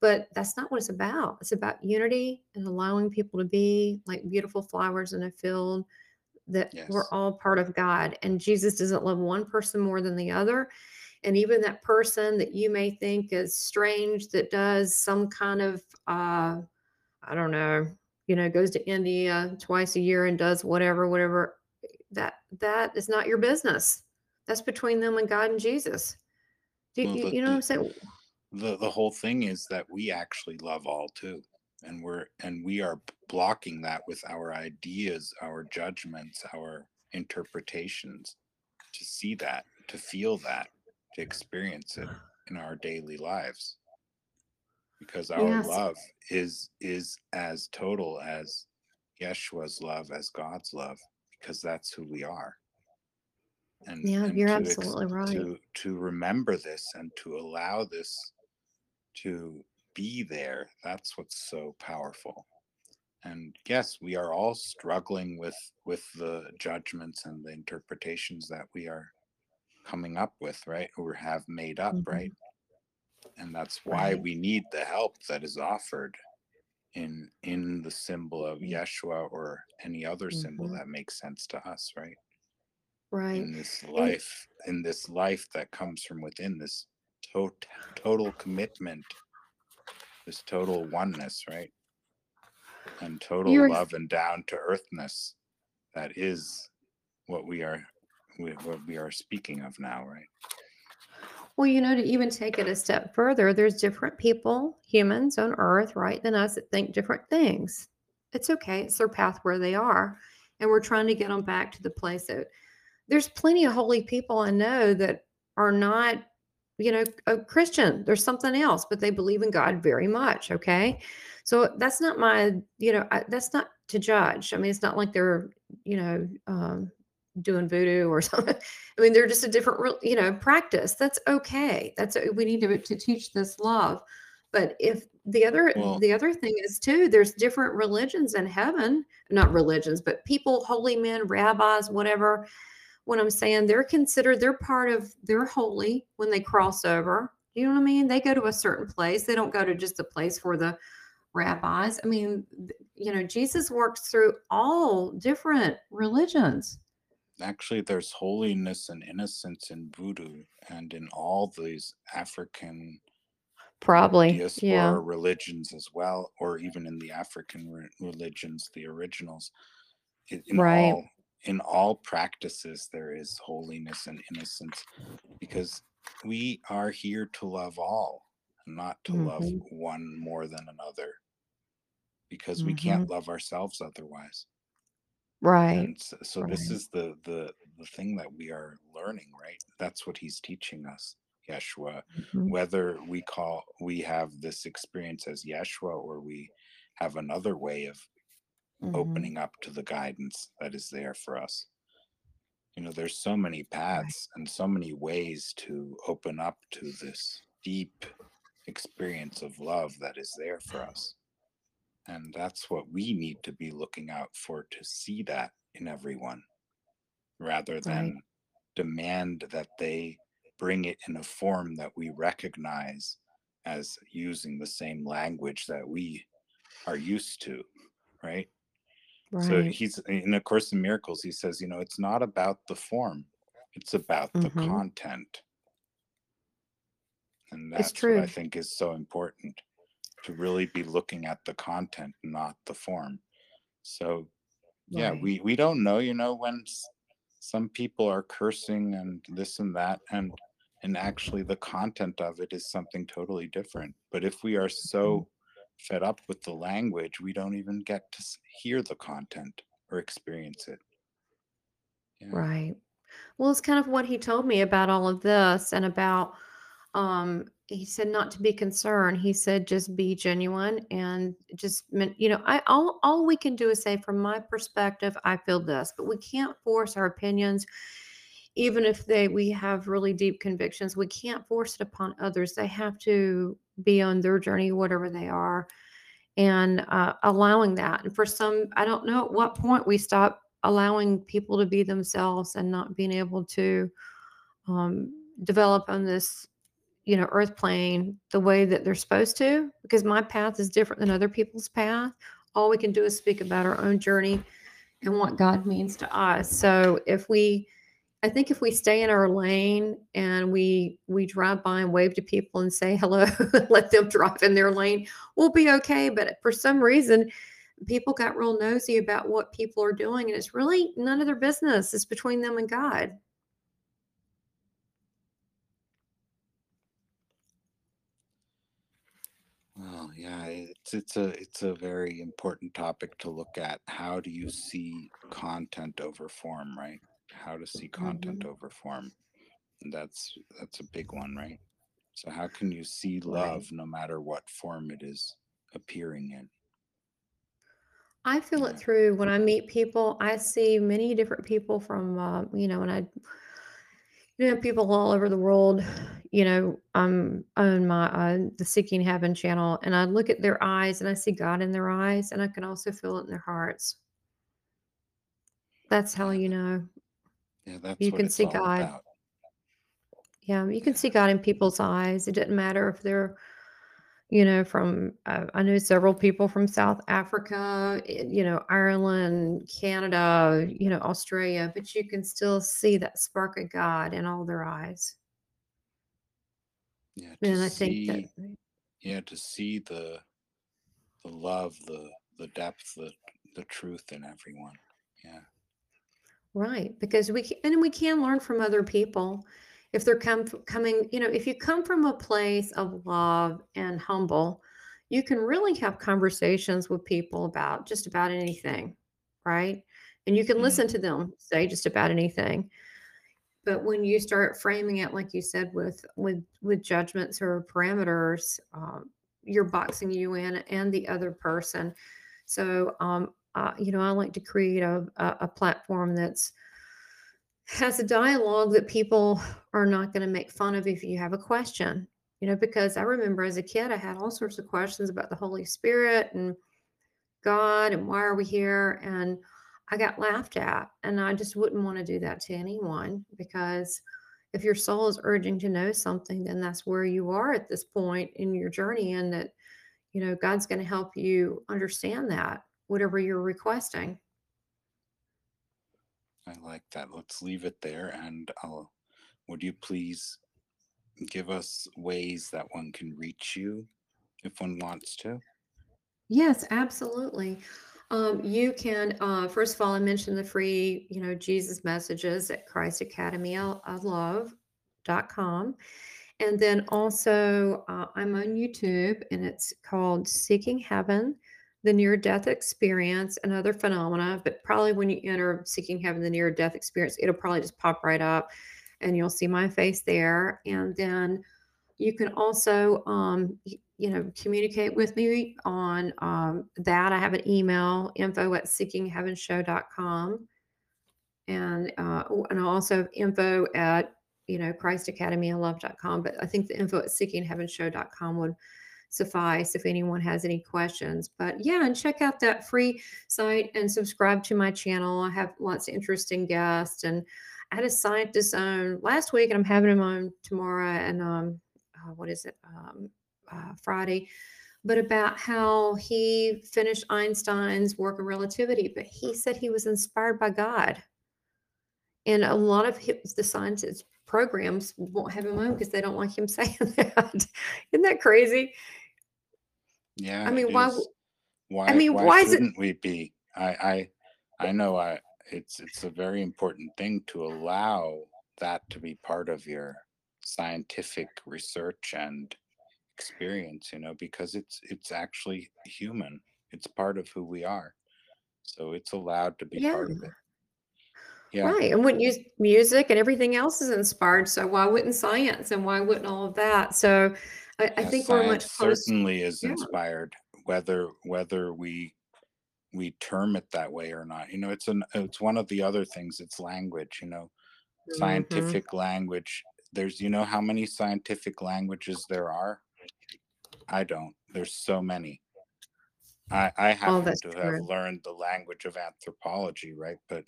But that's not what it's about. It's about unity and allowing people to be like beautiful flowers in a field. That we're all part of God, and Jesus doesn't love one person more than the other and even that person that you may think is strange that does some kind of uh i don't know you know goes to india twice a year and does whatever whatever that that is not your business that's between them and god and jesus do Well, you, you know what i'm saying the the whole thing is that we actually love all too and we're and we are blocking that with our ideas our judgments our interpretations to see that to feel that to experience it in our daily lives because our Yes. love is is as total as yeshua's love as god's love because that's who we are and, Yeah, and you're to ex- absolutely right. to to remember this and to allow this to be there that's what's so powerful and yes we are all struggling with with the judgments and the interpretations that we are coming up with right or have made up Mhm. right and that's why Right. we need the help that is offered in in the symbol of Mm. yeshua or any other symbol Mhm. that makes sense to us right Right. in this And life in this life that comes from within this tot- total commitment this total oneness right and total you're love and down to earthness that is what we are we, what we are speaking of now right well, you know, to even take it a step further, there's different people, humans on earth, right, than us that think different things. It's okay. It's their path where they are. And we're trying to get them back to the place that there's plenty of holy people I know that are not, you know, a Christian. There's something else, but they believe in God very much. Okay. So that's not my, you know, I, that's not to judge. I mean, it's not like they're, you know, um, doing voodoo or something. I mean, they're just a different, you know, practice. That's okay. That's we need to to teach this love. But if the other well the other thing is too, there's different religions in heaven. Not religions, but people, holy men, rabbis, whatever. When I'm saying they're considered, they're part of, they're holy when they cross over. You know what I mean? They go to a certain place. They don't go to just a place for the rabbis. I mean, you know, Jesus works through all different religions. actually there's holiness and innocence in voodoo and in all these african Probably. diaspora Yeah. religions as well or even in the african re- religions the originals in, in Right. all in all practices there is holiness and innocence because we are here to love all not to love hmm one more than another because we hmm can't love ourselves otherwise. Right. and so, so this is the the the thing that we are learning right? That's what he's teaching us yeshua. Hmm whether we call we have this experience as yeshua or we have another way of hmm opening up to the guidance that is there for us. You know there's so many paths and so many ways to open up to this deep experience of love that is there for us. And that's what we need to be looking out for to see that in everyone rather Right. than demand that they bring it in a form that we recognize as using the same language that we are used to right so he's in a course in miracles he says you know it's not about the form it's about the hmm content. And that's what i think is so important to really be looking at the content not the form. So yeah Right. we we don't know you know when some people are cursing and this and that and and actually the content of it is something totally different. But if we are Mhm. so fed up with the language we don't even get to hear the content or experience it yeah Right. Well, it's kind of what he told me about all of this and about um he said not to be concerned. He said just be genuine and just you know, I all all we can do is say from my perspective, I feel this, but we can't force our opinions even if they we have really deep convictions. We can't force it upon others. They have to be on their journey whatever they are and uh, allowing that. And for some, I don't know at what point we stop allowing people to be themselves and not being able to um, develop on this, you know, earth plane the way that they're supposed to. Because my path is different than other people's path. All we can do is speak about our own journey and what God means to us. So if we I think if we stay in our lane and we we drive by and wave to people and say hello, let them drive in their lane, we'll be okay. But for some reason, people got real nosy about what people are doing, and it's really none of their business. It's between them and God. well yeah it's it's a it's a very important topic to look at how do you see content over form right how to see content hmm over form And that's that's a big one right so how can you see Right. love no matter what form it is appearing in I feel it through when I meet people. I see many different people from, uh, you know, and I You know, people all over the world, you know, um, on my uh, the Seeking Heaven channel, and I look at their eyes and I see God in their eyes, and I can also feel it in their hearts. That's how you know. Yeah, that's You what can it's see all God. about. Yeah, you can see God in people's eyes. It doesn't matter if they're, you know, from, uh, I know several people from South Africa, eh, you know, Ireland, Canada, you know, Australia, but you can still see that spark of God in all their eyes. yeah, to And I think that, see, yeah, to see the the love, the the depth, the the truth in everyone. Yeah, right, because we can, and we can learn from other people if they're come coming, you know, if you come from a place of love and humble, you can really have conversations with people about just about anything, right? And you can mm, listen to them say just about anything. But when you start framing it, like you said, with with with judgments or parameters, um, you're boxing you in and the other person. So, um, uh, you know, I like to create a, a, a platform that's has a dialogue that people are not going to make fun of if you have a question. You know, because I remember as a kid, I had all sorts of questions about the Holy Spirit and God and why are we here? And I got laughed at. And I just wouldn't want to do that to anyone because if your soul is urging to know something, then that's where you are at this point in your journey. And that, you know, God's going to help you understand that, whatever you're requesting. I like that. Let's leave it there, and I'll. Would you please give us ways that one can reach you if one wants to? Yes, absolutely. Um, you can, uh, first of all, I mentioned the free, you know, Jesus messages at Christ Academy of of Love.com. And then also, uh, I'm on YouTube and it's called Seeking Heaven, the Near Death Experience and Other Phenomena. But probably when you enter Seeking Heaven, the Near Death Experience, it'll probably just pop right up and you'll see my face there. And then you can also, um, you know, communicate with me on um, that. I have an email, info at seekingheavenshow.com. And, uh, w- and also info at, you know, christacademyoflove.com. But I think the info at seekingheavenshow.com would suffice if anyone has any questions. But yeah, and check out that free site and subscribe to my channel. I have lots of interesting guests and I had a scientist on last week and I'm having him on tomorrow and um uh, what is it? Um uh, Friday, but about how he finished Einstein's work of relativity, but he said he was inspired by God. And a lot of his, the scientists programs won't have him on because they don't like him saying that. Isn't that crazy? Yeah, I mean, why? why? I mean, why why shouldn't we be? I I I know I it's it's a very important thing to allow that to be part of your scientific research and experience, you know, because it's it's actually human. It's part of who we are. So it's allowed to be Yeah. part of it. Yeah. Right, and wouldn't use music and everything else is inspired, so why wouldn't science and why wouldn't all of that? So I, I Yeah, think we're much closer. certainly is Yeah. inspired, whether whether we we term it that way or not. You know, it's an it's one of the other things. It's language. You know, hmm scientific language. There's you know how many scientific languages there are. I don't. There's so many. I I Oh, happen that's to have learned the language of anthropology, right? But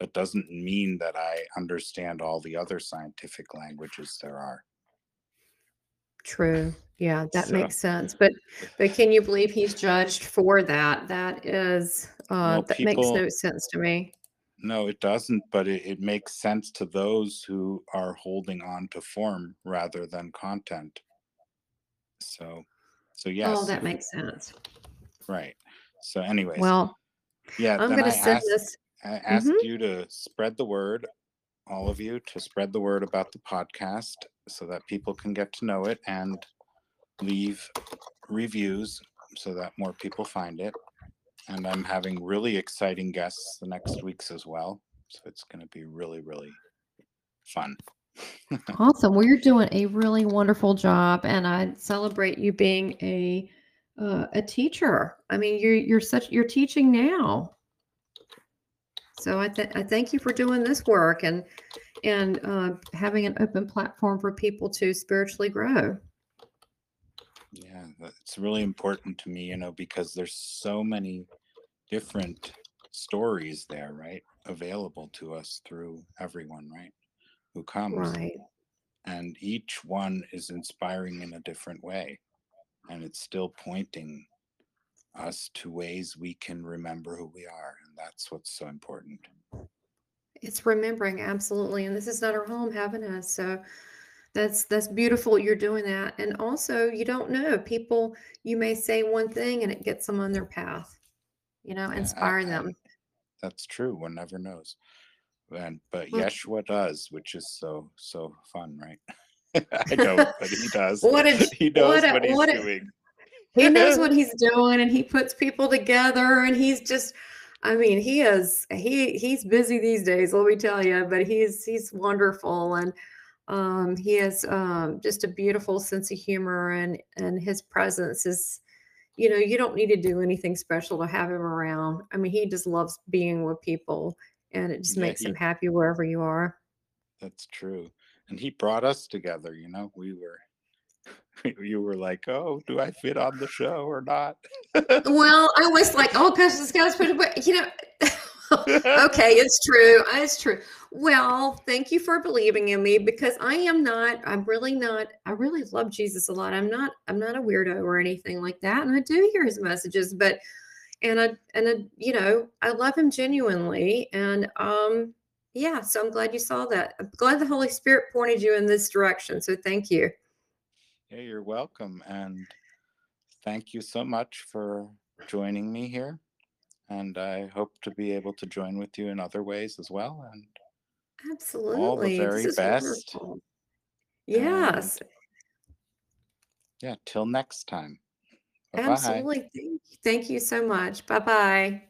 that doesn't mean that I understand all the other scientific languages there are. True. Yeah, that So, makes sense. But but can you believe he's judged for that? That is uh well, that makes no sense to me. No, it doesn't, but it, it makes sense to those who are holding on to form rather than content. So, so yes. Oh, that makes sense. right. So, anyways, Well, yeah. I'm gonna I send asked this. I hmm asked you to spread the word, all of you, to spread the word about the podcast so that people can get to know it and leave reviews so that more people find it. And I'm having really exciting guests the next weeks as well. So it's going to be really, really fun. Awesome. Well, you're doing a really wonderful job, and I celebrate you being a uh, a teacher. I mean, you're you're such you're teaching now. So I th- I thank you for doing this work, and and uh, having an open platform for people to spiritually grow. Yeah, it's really important to me, you know, because there's so many different stories there, right? Available to us through everyone, right? Who comes. Right. And each one is inspiring in a different way. And it's still pointing us to ways we can remember who we are. And that's what's so important. It's remembering absolutely, and this is not our home having us. So that's that's beautiful. You're doing that, and also you don't know people. You may say one thing, and it gets them on their path. You know, Yeah, inspiring and them. That's true. One never knows. And but Well- Yeshua does, which is so so fun, right? I know, but he does. What a he knows what a- what he's what a- doing. he knows what he's doing and he puts people together and he's just i mean he is he he's busy these days let me tell you but he's he's wonderful and um he has um just a beautiful sense of humor and and his presence is you know you don't need to do anything special to have him around i mean he just loves being with people and it just Yeah, makes he- him happy wherever you are That's true. And he brought us together, you know. We were you were like, Oh, do I fit on the show or not? well i was like oh gosh this guy's pretty but you know okay, it's true. It's true. Well, thank you for believing in me because I am not, I'm really not, I really love Jesus a lot. I'm not, I'm not a weirdo or anything like that. And I do hear his messages, but and I and I, you know, I love him genuinely. And um, yeah, so I'm glad you saw that. I'm glad the Holy Spirit pointed you in this direction. So thank you. Yeah, you're welcome. And thank you so much for joining me here. And I hope to be able to join with you in other ways as well. And Absolutely. all the very best. wonderful. Yes, yeah, till next time. Bye-bye. absolutely. Thank, thank you so much. Bye bye.